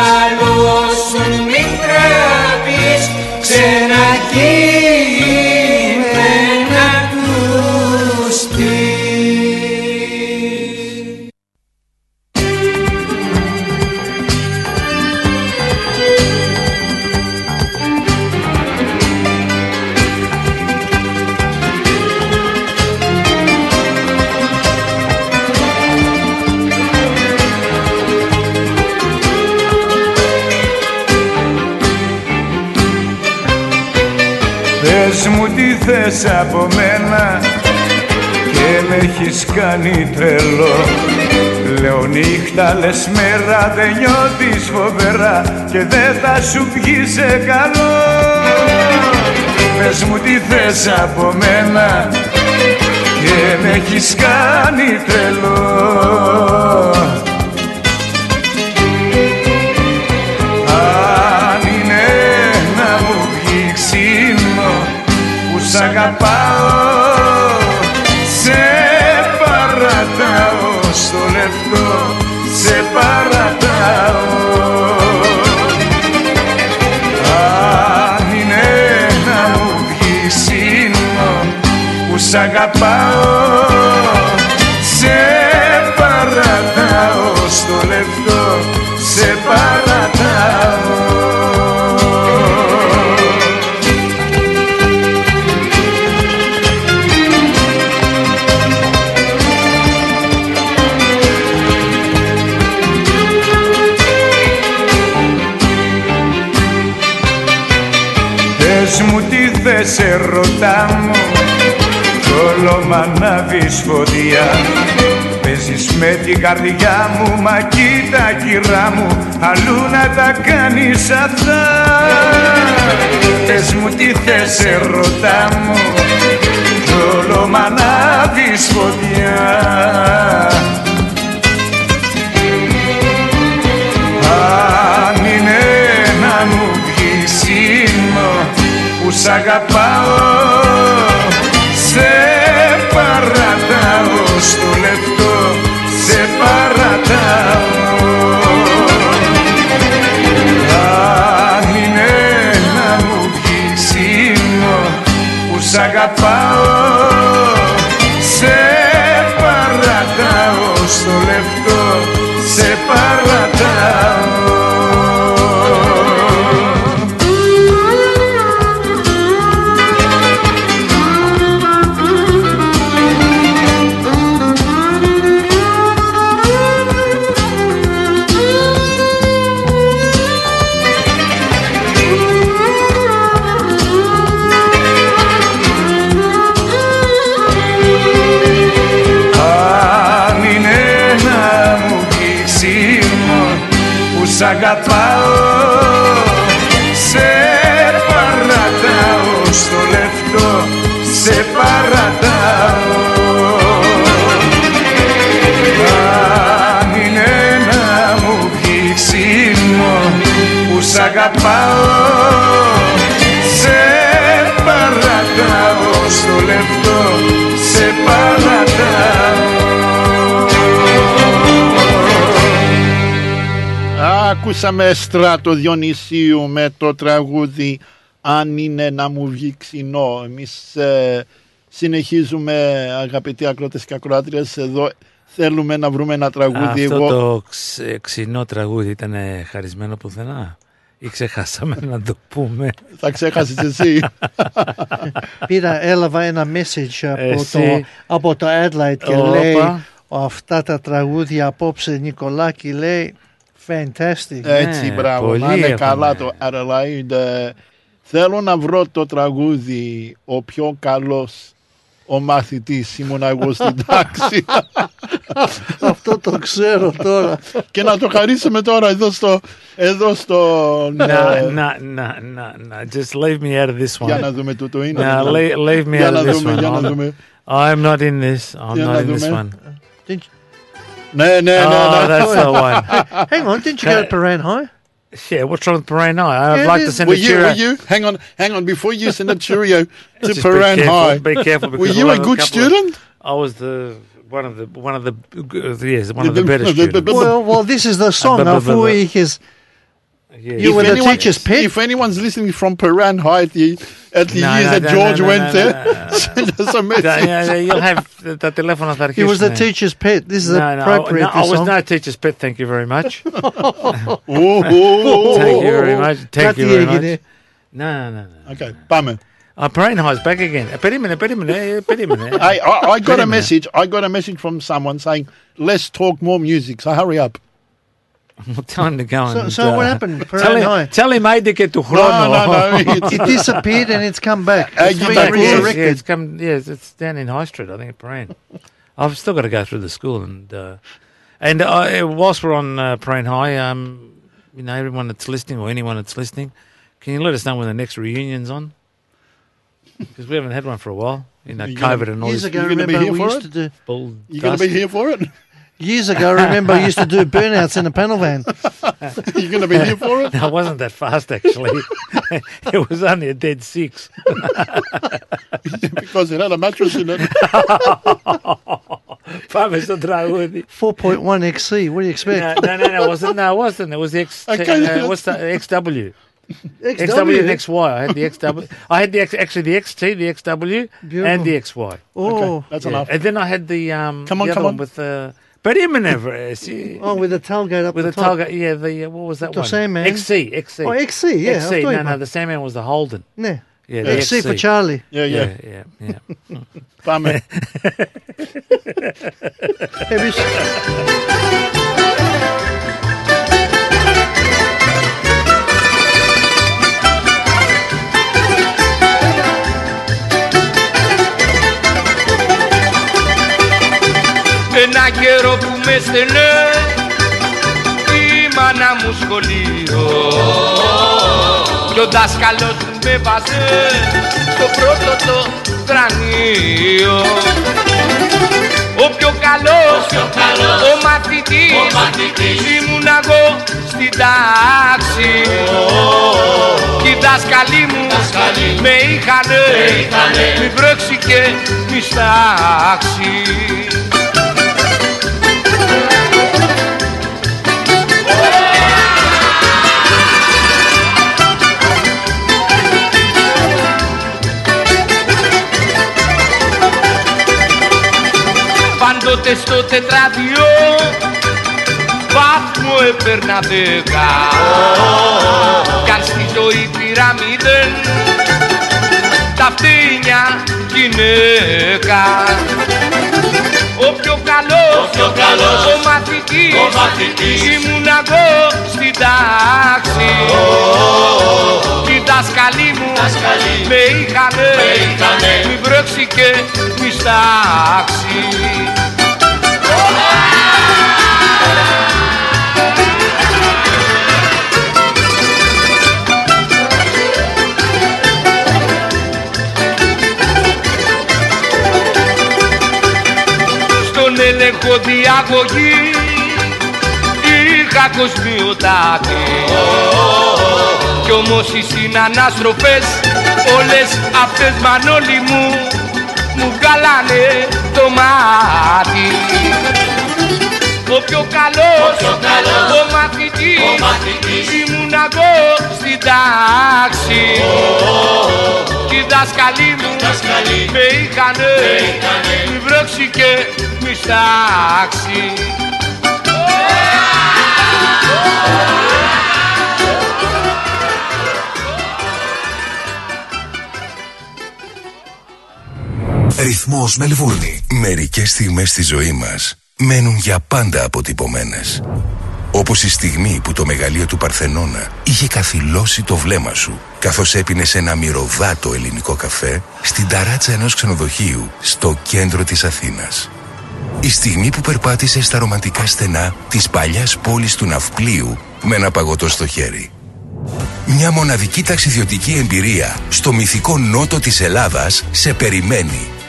θες από μένα και με έχεις κάνει τρελό. Λέω νύχτα λες μέρα δεν νιώθεις φοβερά και δεν θα σου βγει σε καλό Πες μου τι θες από μένα και με έχεις κάνει τρελό σ' αγαπάω Σε παρατάω στο λεπτό, σε παρατάω. Αν είναι να μου βγει ξύμο που σ' αγαπάω ανάβεις φωτιά Παίζεις με την καρδιά μου Μα κοίτα κυρά μου Αλλού να τα κάνεις αυτά. Πες μου τι θες ερωτά μου Κι όλο μ' ανάβεις φωτιά. Αν είναι να μου βγεις σήμο που σ' αγαπάω στο λεπτό σε παρατάω. Αν είναι να μου βγει σήμο που σ' αγαπάω Ακούσαμε στράτο Διονυσίου με το τραγούδι «Αν είναι να μου βγει ξινό». Εμείς ε, συνεχίζουμε αγαπητοί ακρότες και ακροάτριες εδώ θέλουμε να βρούμε ένα τραγούδι. Αυτό Εγώ το ξ, ξινό τραγούδι ήταν χαρισμένο πουθενά ή ξεχάσαμε να το πούμε; θα ξέχασες εσύ. Πήρα, έλαβα ένα message από Εσύ. το, από το Adelaide και Όπα. λέει αυτά τα τραγούδια απόψε Νικολάκη λέει fantastic. Έτσι, μπράβο. πολύ Να είναι έχουμε. καλά το Adelaide. Ε, Θέλω να βρω το τραγούδι «Ο πιο καλός ο μαθητής ήμουν εγώ στην τάξη». Αυτό το ξέρω τώρα. και να το χαρίσουμε τώρα εδώ στο... Εδώ στο Να, ε, να, να, να, να, just leave me out of this one. Για να δούμε τούτο είναι. Nah, leave, leave me Για out να of this δούμε, one. για να I'm, δούμε. I'm not in this. I'm Για not να in this δούμε. one. No, no, oh, no, no. that's the one. Hang on, didn't you go to Paran High? Yeah, what's wrong with Paran High? I'd yeah, like to send were a you, cheerio. Were you? Hang on, hang on. Before you send a cheerio to Paran High, be careful. Were you a good student? Of, I was the one of the one of the uh, yes, one of the better students. Well, well, this is the song. Afui is Yes. You if were the teacher's pet. If anyone's listening from Peran High at the, at the no, years no, that no, George went there, send us a message. you'll have the, the telephone of that. He was the teacher's pet. This is appropriate. No, I was no teacher's pet. Thank you very much. thank you very much. Thank you very much. No, no, no, no. Okay, bummer. Uh, Brainhire's back again. A bit a minute, bit a minute, uh, bit a minute. I, I, I got a message. I got a message from someone saying, "Let's talk more music." So hurry up. I'm to go So, and, so what uh, happened? Tell him, tell him, I to get to No, no, no. It disappeared and it's come back. Uh, It's been don't- yes, yeah, it's come. Yes, it's down in High Street, I think, at Paran. I've still got to go through the school, and uh, and uh, I, whilst we're on uh, Paran High, um, you know, everyone that's listening or anyone that's listening, can you let us know when the next reunion's on? Because we haven't had one for a while. You know, You gonna- COVID and all Years ago, remember we used it? to do. bull. You're going to be here for it? Years ago, I remember I used to do burnouts in a panel van. You're going to be here for it? I wasn't that fast, actually. it was only a dead six. because it had a mattress in it. 4.1 XC, what do you expect? No, no, no, no, it wasn't. No, it wasn't. It was uh, uh, the X, okay. uh, what's the, XW. XW, XW and XY. I had the XW. I had the X, actually the XT, the XW, Beautiful. and the XY. Oh, okay. that's yeah. enough. And then I had the um. Come on, come on. with the. Uh, but him and Everest. Yeah. Oh, with the tailgate up with the, the tailgate. Yeah, the uh, what was that the one? Sandman. XC, XC. Oh, XC. Yeah, XC. No, no, the Sandman was the Holden. Yeah. Yeah, yeah XC, XC for Charlie. Yeah, yeah, yeah, yeah. yeah. Bummer. hey, you s- με στενέ. Η μάνα μου σχολείο. Κι ο δάσκαλος μου με βάζε στο πρώτο το δρανείο ο πιο καλός, ο μαθητής, ήμουν εγώ στην τάξη. Κι οι δάσκαλοι μου με είχανε, μη βρέξει και μη στάξει Πάντοτε στο τετράδιο βαθμό έπαιρνα δέκα Κι αν στη ζωή πήρα μηδέν τα φτύνια γυναίκα ο πιο καλός, ο, πιο καλός, ο μαθητής, ο μαθητής ήμουν εγώ στην τάξη Κι οι δάσκαλοι μου με είχανε, μη βρέξει και μη στάξει Στον έλεγχο διαγωγή είχα κοσμιοτάτη. Κι όμως οι συνανάστροφες όλες αυτές μανόλοι μου μου βγάλανε το μάτι ο πιο καλός, ο, ο μαθητής, ο μαθητής ήμουν εγώ στην τάξη. Κι οι δάσκαλοι μου με είχανε, μη βρέξει και μη στάξει. Ρυθμός Μελβούρνη. Μερικές στιγμές στη ζωή μας μένουν για πάντα αποτυπωμένες. Όπως η στιγμή που το μεγαλείο του Παρθενώνα είχε καθυλώσει το βλέμμα σου καθώς έπινες ένα μυρωδάτο ελληνικό καφέ στην ταράτσα ενός ξενοδοχείου στο κέντρο της Αθήνας. Η στιγμή που περπάτησες στα ρομαντικά στενά της παλιάς πόλης του Ναυπλίου με ένα παγωτό στο χέρι. Μια μοναδική ταξιδιωτική εμπειρία στο μυθικό νότο της Ελλάδας σε περιμένει.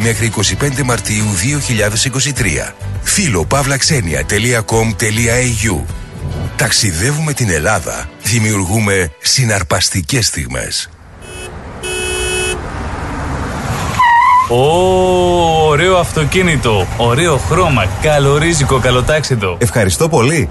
μέχρι 25 Μαρτίου 2023. Φίλο pavlaxenia.com.au Ταξιδεύουμε την Ελλάδα. Δημιουργούμε συναρπαστικές στιγμές. Ω, ωραίο αυτοκίνητο, ωραίο χρώμα, καλορίζικο, καλοτάξιδο. Ευχαριστώ πολύ.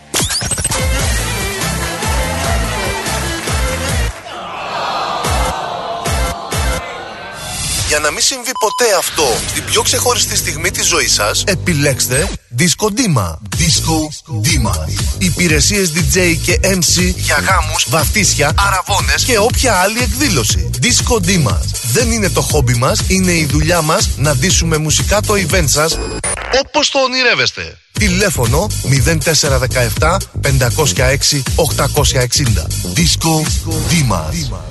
Για να μην συμβεί ποτέ αυτό στην πιο ξεχωριστή στιγμή της ζωής σας, επιλέξτε Disco Dima. Disco Dima. Υπηρεσίες DJ και MC για γάμους, βαφτίσια, αραβώνες και όποια άλλη εκδήλωση. Disco Dima. Δεν είναι το χόμπι μας, είναι η δουλειά μας να ντύσουμε μουσικά το event σας όπως το ονειρεύεστε. Τηλέφωνο 0417 506 860. Disco Dimas.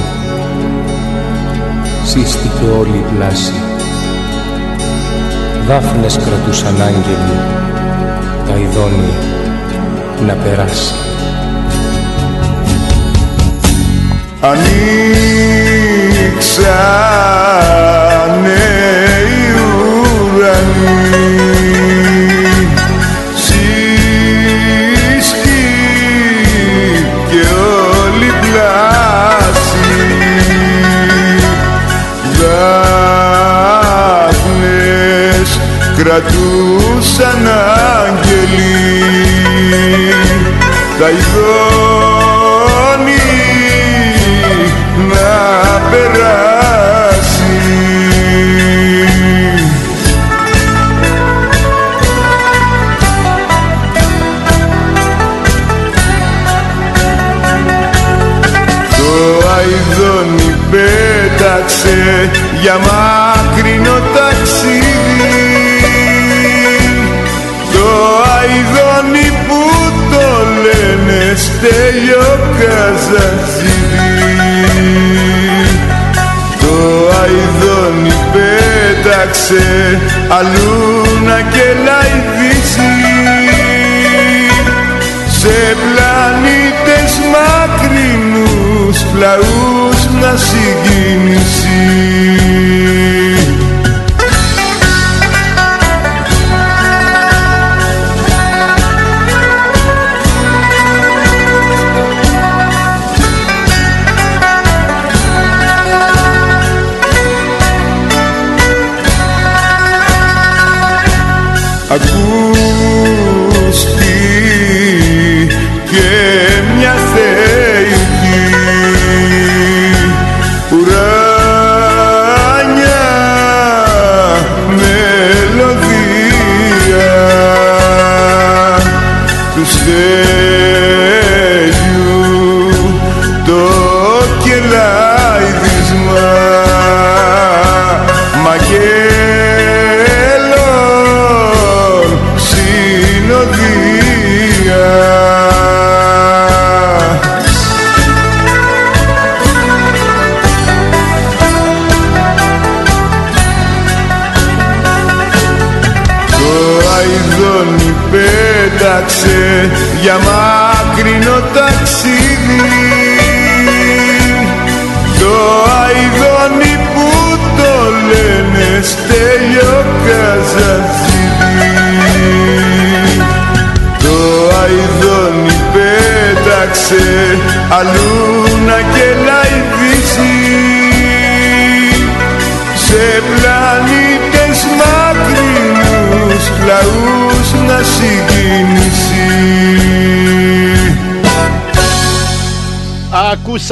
σύστηκε όλη η πλάση. Δάφνες κρατούσαν άγγελοι, τα ειδώνει να περάσει. Ανοίξανε οι ουρανοί κρατούσαν άγγελοι. Τα ειδώνει να περάσει. Το αηδόνι πέταξε για μακρινό καζατζίδι Το αηδόνι πέταξε αλλού να κελαϊδίσει. Σε πλανήτες μακρινούς πλαούς να συγκινήσει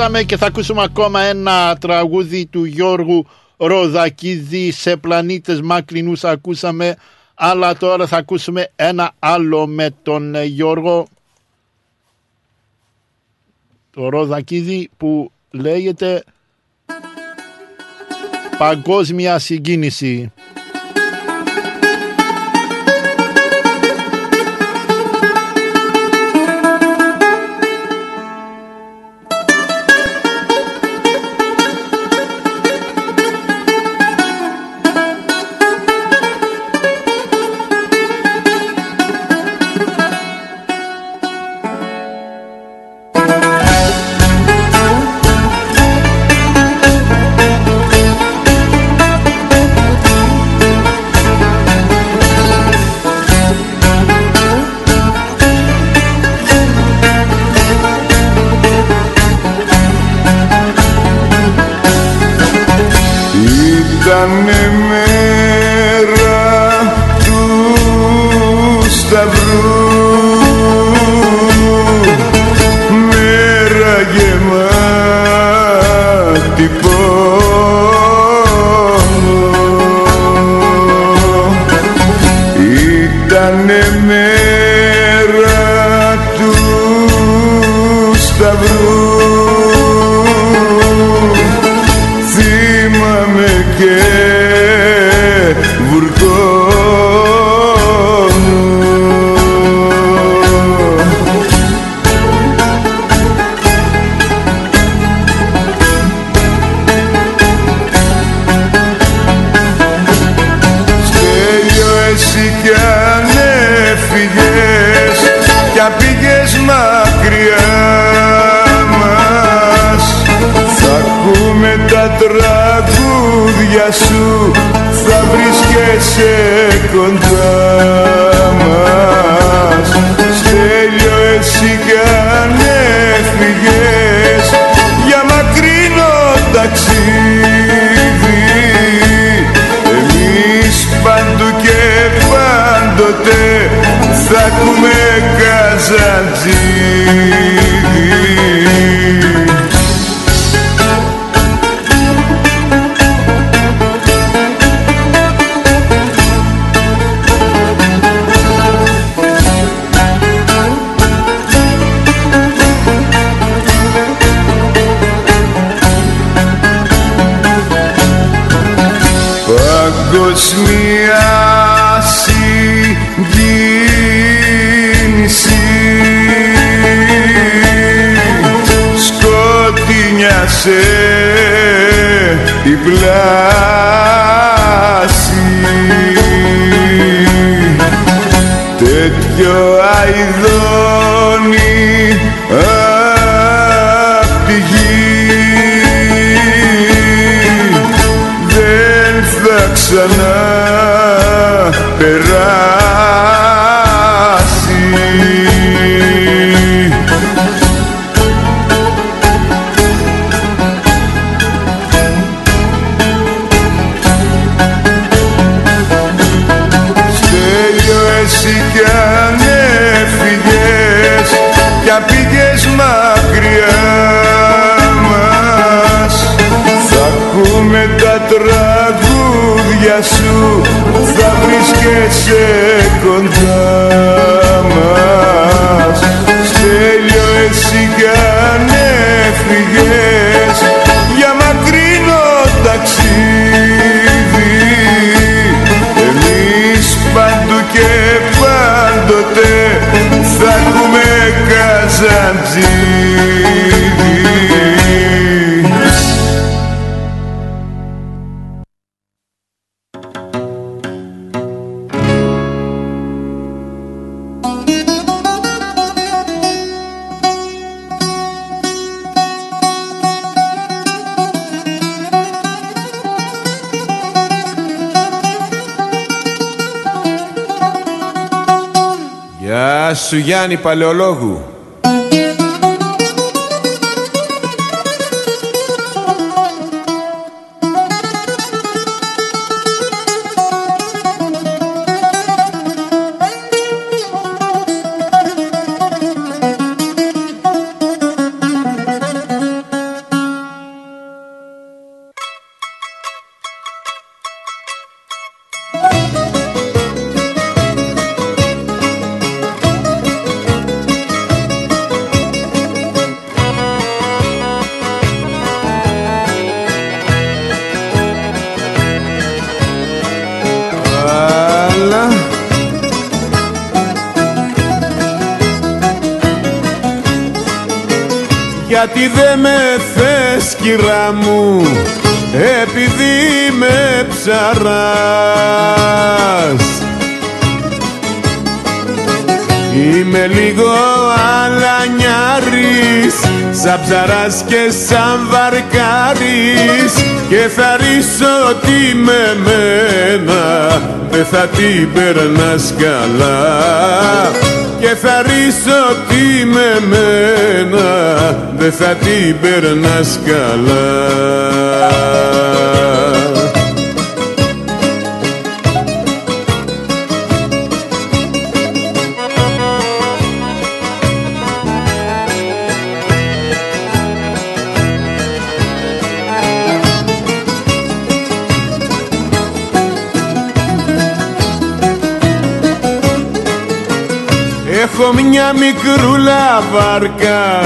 ακούσαμε και θα ακούσουμε ακόμα ένα τραγούδι του Γιώργου Ροδακίδη σε πλανήτες μακρινούς ακούσαμε αλλά τώρα θα ακούσουμε ένα άλλο με τον ε, Γιώργο το Ροδακίδη που λέγεται Παγκόσμια Συγκίνηση. Ταξίδι. Εμείς παντού και πάντοτε θα ακούμε καζαντζίδι η πλάση τέτοιο αηδόνι σου θα βρίσκεσαι κοντά μας. Στέλιο εσύ κι αν έφυγες για μακρινό ταξίδι. Εμείς παντού και πάντοτε θα ακούμε καζαντζίδι Γιάννη Παλαιολόγου. Θες κυρά μου επειδή είμαι ψαράς. Είμαι λίγο αλανιάρης Σαν ψαράς και σαν βαρκάρης. Και θα ρίσω τι με μένα Δεν θα την περνάς καλά Και θα ρίσω τι με μένα Δεν θα την περνάς καλά Έχω μια μικρούλα βάρκα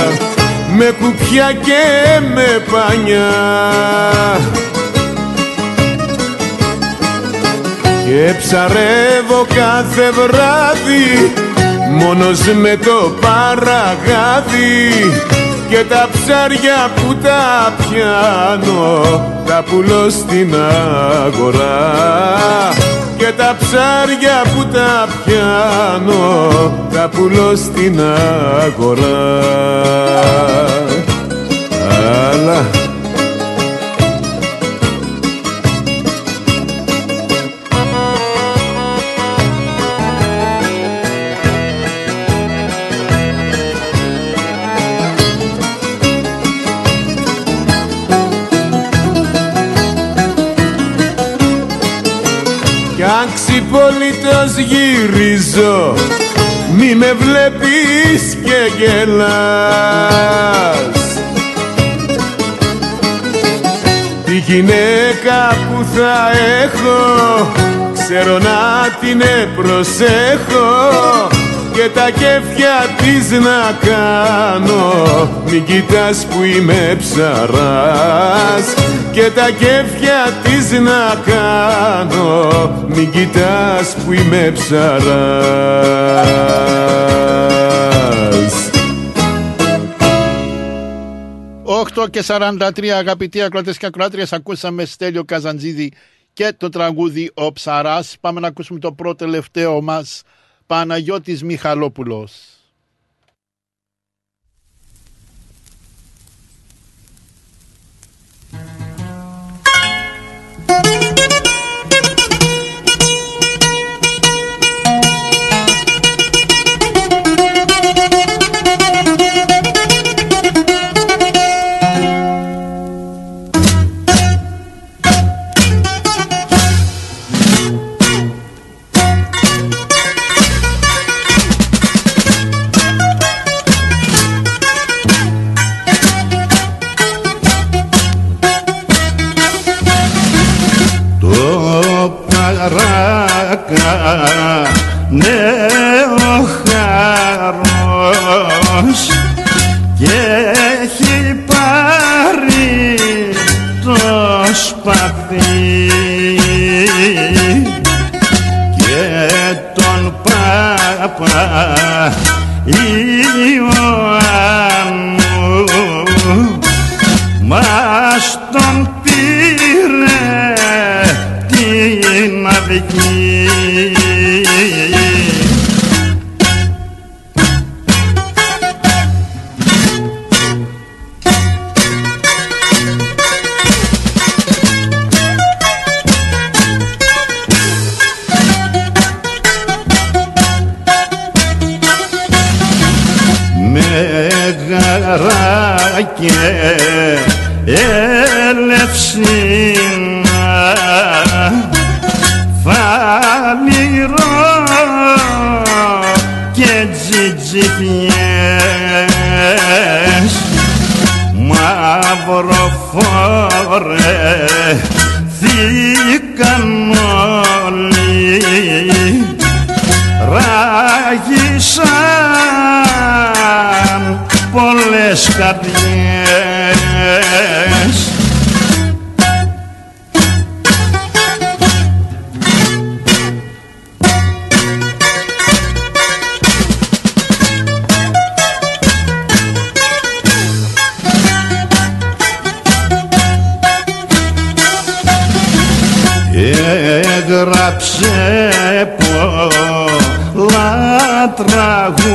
με κουπιά και με πανιά. Και ψαρεύω κάθε βράδυ μόνος με το παραγάδι. Και τα ψάρια που τα πιάνω τα πουλώ στην αγορά και τα ψάρια που τα πιάνω τα πουλώ στην αγορά. Αλλά γυρίζω. Μη με βλέπεις και γελάς. Τη γυναίκα που θα έχω ξέρω να την προσέχω και τα κέφια της να κάνω. Μην κοιτάς που είμαι ψαράς και τα κέφια της να κάνω Μην κοιτάς που είμαι ψαράς 8 και 43 αγαπητοί ακροατές και ακροάτριες ακούσαμε Στέλιο Καζαντζίδη και το τραγούδι «Ο Ψαράς». Πάμε να ακούσουμε το πρώτο τελευταίο μας Παναγιώτης Μιχαλόπουλος. Παράκα νέος χαρός και έχει πάρει το σπαθί και τον πάπα Ιωάννου. Μας τον πήρε την αυγή και έλευσινα φαλιρό και τζιτζιφιές μαύρο φορεθήκαν πολλές καρδιές. Έγραψε πολλά τραγούδια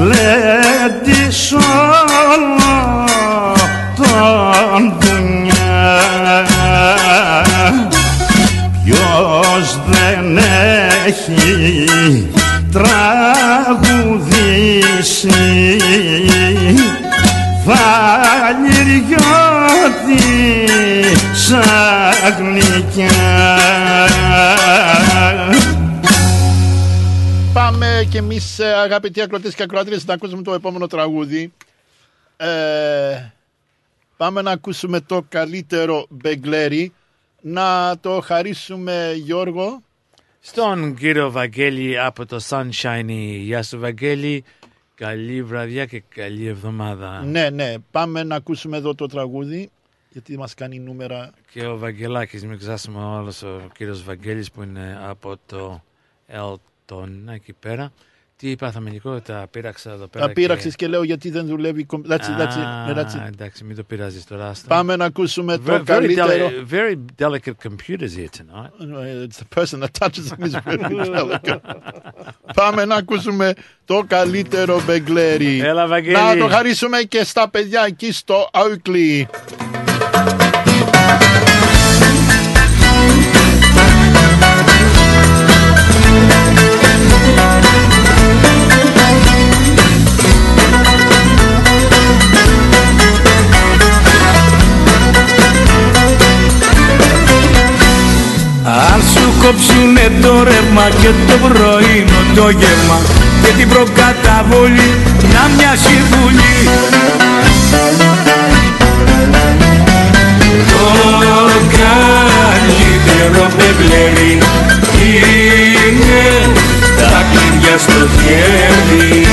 γλέντης όλο τον δουλειά ποιος δεν έχει τραγουδήσει Βαλιριώτη σαν γλυκιά Πάμε και εμεί, αγαπητοί ακροτέ και ακροάτριε, να ακούσουμε το επόμενο τραγούδι. Ε, πάμε να ακούσουμε το καλύτερο Μπεγκλέρι. Να το χαρίσουμε, Γιώργο. Στον κύριο Βαγγέλη από το Sunshine. Γεια σου Βαγγέλη. Καλή βραδιά και καλή εβδομάδα. Ναι, ναι, πάμε να ακούσουμε εδώ το τραγούδι. Γιατί μας κάνει νούμερα. Και ο Βαγγελάκης, μην ξεχάσουμε όλος ο κύριος Βαγγέλης που είναι από το Elton εκεί πέρα. Τι πάθαμε Νικό, τα πείραξα εδώ πέρα. Τα πείραξες και... λέω γιατί δεν δουλεύει. That's it, that's it, that's it. εντάξει, μην το πειράζεις τώρα. άστο. Πάμε να ακούσουμε το Very, very, καλύτερο. deli- very delicate computers here tonight. It's the person that touches them is very delicate. Πάμε να ακούσουμε το καλύτερο Μπεγκλέρι. Έλα, Βαγγέλη. Να το χαρίσουμε και στα παιδιά εκεί στο Oakley. Αν σου κόψουνε το ρεύμα και το πρωινό το γεύμα και την προκαταβολή να μοιάσει βουλή. Το καλύτερο πεμπλέρι είναι τα κλειδιά στο χέρι.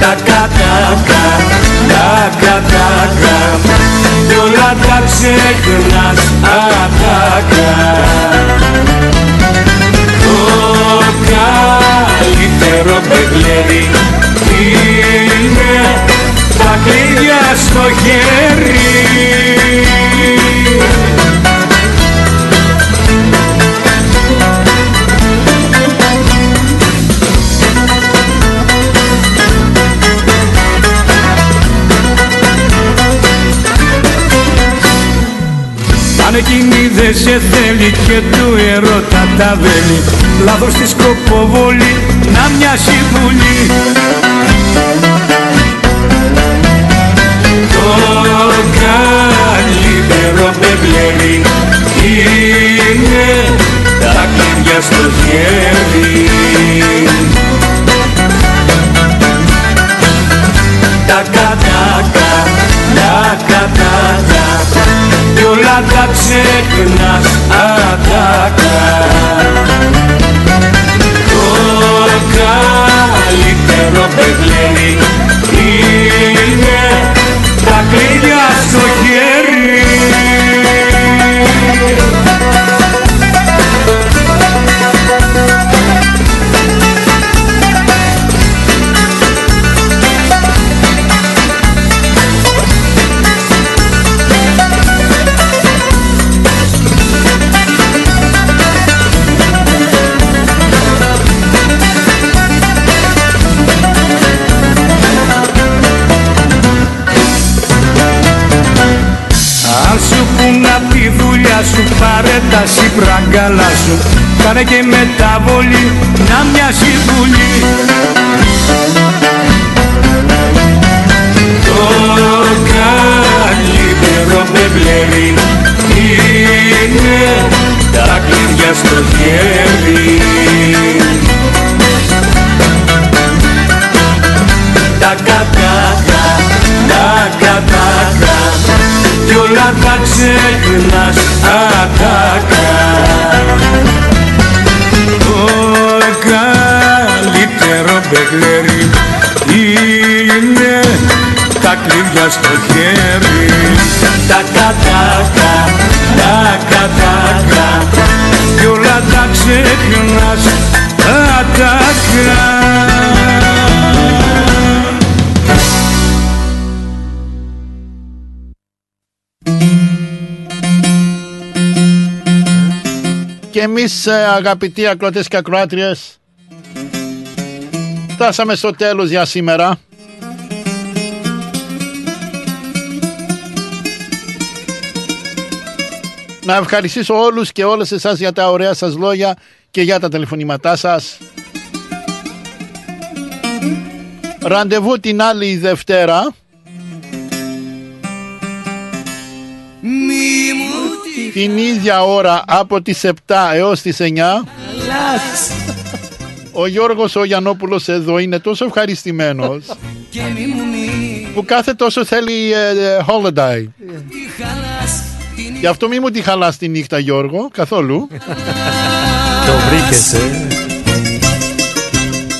Τα κατάκα, τα κατάκα κι όλα τα ξεχνάς ατάκα. Το καλύτερο παιγλέρι είναι τα κλειδιά στο χέρι εκείνη δεν σε θέλει και του ερώτα τα βέλη. Λάθος τη σκοποβολή να μοιάσει βουλή Το καλύτερο πεμπλέρι είναι τα κλειδιά στο χέρι κι όλα τα ξεχνάς ατάκα. Το καλύτερο πεμπλέρι είναι τα κλειδιά στο συμπραγκάλα σου. Κάνε και μεταβολή να μοιάζει βουλή Το καλύτερο πεμπλέρι είναι τα κλειδιά στο χέρι. Τα κατάκα, τα κατάκα κι όλα τα ξεχνάς ατάκα είναι τα κλειδιά στο χέρι. Τα τα κατάκα. Κι όλα τα ξεχνάς και εμείς ε, αγαπητοί ακρότες και ακροάτριες Φτάσαμε στο τέλος για σήμερα Να ευχαριστήσω όλους και όλες εσάς για τα ωραία σας λόγια και για τα τηλεφωνήματά σας. Ραντεβού την άλλη Δευτέρα. Την ίδια ώρα από τις 7 έως τις 9. Ο Γιώργος ο Γιαννόπουλος εδώ είναι τόσο ευχαριστημένος που κάθε τόσο θέλει ε, ε, holiday. Γι' αυτό μη μου τη χαλάς τη νύχτα Γιώργο, καθόλου. Το βρήκες, ε.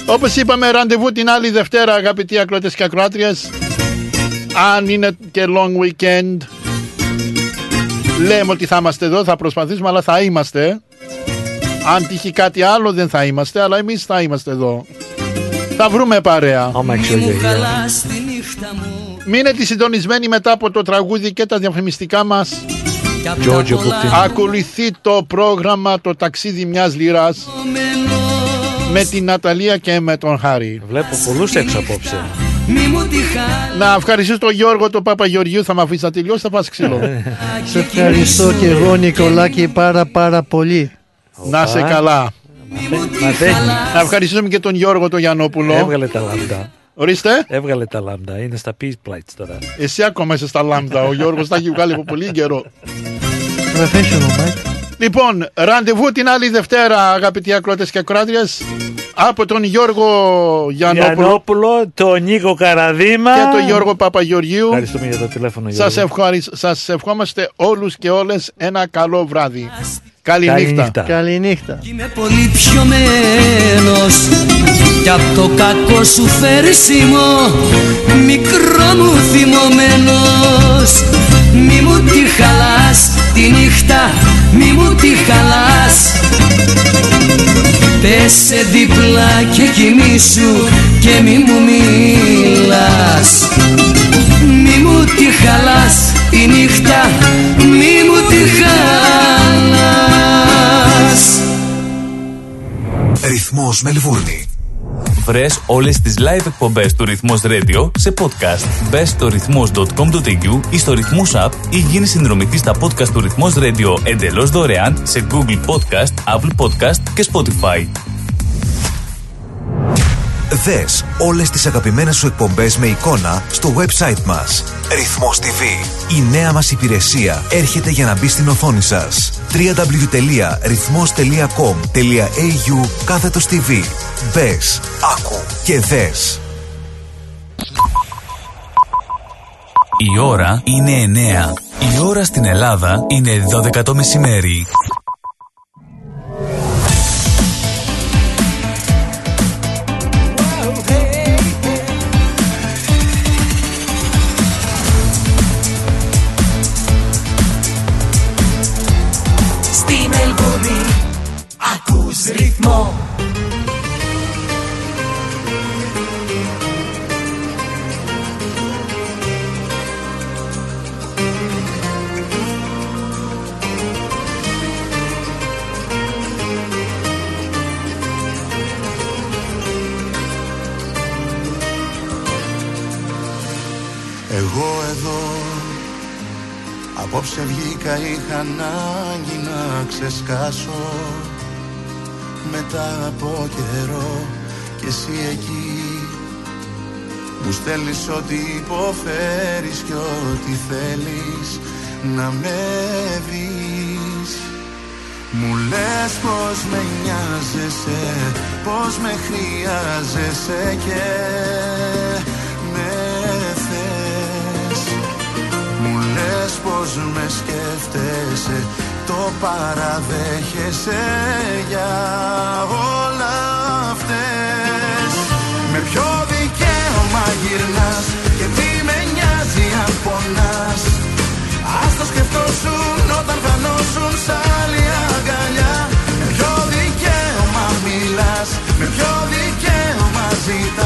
Όπως είπαμε, ραντεβού την άλλη Δευτέρα, αγαπητοί ακροατές και ακροάτριες. Αν είναι και long weekend, λέμε ότι θα είμαστε εδώ, θα προσπαθήσουμε, αλλά θα είμαστε. Αν τύχει κάτι άλλο δεν θα είμαστε, αλλά εμείς θα είμαστε εδώ. Θα βρούμε παρέα. Μείνετε συντονισμένοι μετά από το τραγούδι και τα διαφημιστικά μας. Giorgio Puccini. Ακολουθεί το πρόγραμμα το ταξίδι μιας λίρας με την Ναταλία και με τον Χάρη. Βλέπω πολλούς έξω απόψε. Να ευχαριστήσω τον Γιώργο τον Παπαγεωργίου Θα με αφήσει να τελειώσει θα πας ξύλο Σε ευχαριστώ και εγώ Νικολάκη πάρα πάρα πολύ. Να σε καλά Να ευχαριστήσουμε και τον Γιώργο τον Γιαννόπουλο Έβγαλε τα λάμδα. Ορίστε Έβγαλε τα λάμδα. Είναι στα peace plates τώρα. Εσύ ακόμα είσαι στα λάμδα Ο Γιώργος τα έχει βγάλει από πολύ καιρό Professional, Mike. Λοιπόν, ραντεβού την άλλη Δευτέρα, αγαπητοί ακροατές και ακροάτριες, από τον Γιώργο Γιαννόπουλο Γιαννόπουλο, τον Νίκο Καραδίμα. και τον Γιώργο Παπαγεωργίου. Ευχαριστούμε για το τηλέφωνο, Γιώργο. Σας, ευχαρισ... σας ευχόμαστε όλους και όλες ένα καλό βράδυ. Καλή Καλή νύχτα. νύχτα. Καληνύχτα. Είμαι πολύ πιωμένος Κι απ' το κακό σου φέρσιμο Μικρό μου θυμωμένος Μη μου τη χαλάς τη νύχτα Μη μου τη χαλάς Πέσε δίπλα και κοιμήσου Και μη μου μιλάς Μη μου τη χαλάς τη νύχτα Μη μου τη χαλάς Ρυθμός Μελβούρνη. Βρες όλες τις live εκπομπές του Ρυθμός Radio σε podcast. Μπες στο ρυθμός.com.au ή στο Ρυθμός App ή γίνεις συνδρομητής στα podcast του Ρυθμός Radio εντελώς δωρεάν σε Google Podcast, Apple Podcast και Spotify. Δες όλες τις αγαπημένες σου εκπομπές με εικόνα στο website μας. Ρυθμός TV. Η νέα μας υπηρεσία έρχεται για να μπει στην οθόνη σας. www.rythmos.com.au κάθετος TV. Μπες, άκου και δες. Η ώρα είναι 9. Η ώρα στην Ελλάδα είναι 12 το μεσημέρι. Ακούς ρυθμό Εγώ εδώ Απόψε βγήκα είχα ανάγκη να ξεσκάσω Μετά από καιρό και εσύ εκεί. Μου στέλνεις ό,τι υποφέρεις και ό,τι θέλεις να με δεις. Μου λες πως με νοιάζεσαι, πως με χρειάζεσαι και με θες. Μου λες πως με σκέφτεσαι, το παραδέχεσαι για όλα αυτές. Με ποιο δικαίωμα γυρνάς και τι με νοιάζει αν πονάς. Ας το σκεφτόσουν όταν φανώσουν σ' άλλη αγκαλιά. Με ποιο δικαίωμα μιλάς, με ποιο δικαίωμα ζητάς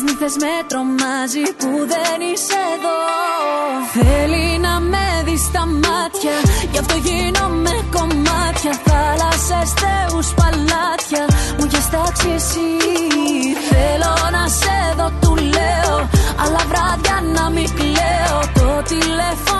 Τις νύχτες με τρομάζει που δεν είσαι εδώ. Θέλει να με δεις στα μάτια Γι' αυτό γίνομαι κομμάτια. Θάλασσες, θεούς, παλάτια Μου έχεις τάξει εσύ. Θέλω να σε δω, του λέω Αλλά βράδια να μην κλαίω. Το τηλέφωνο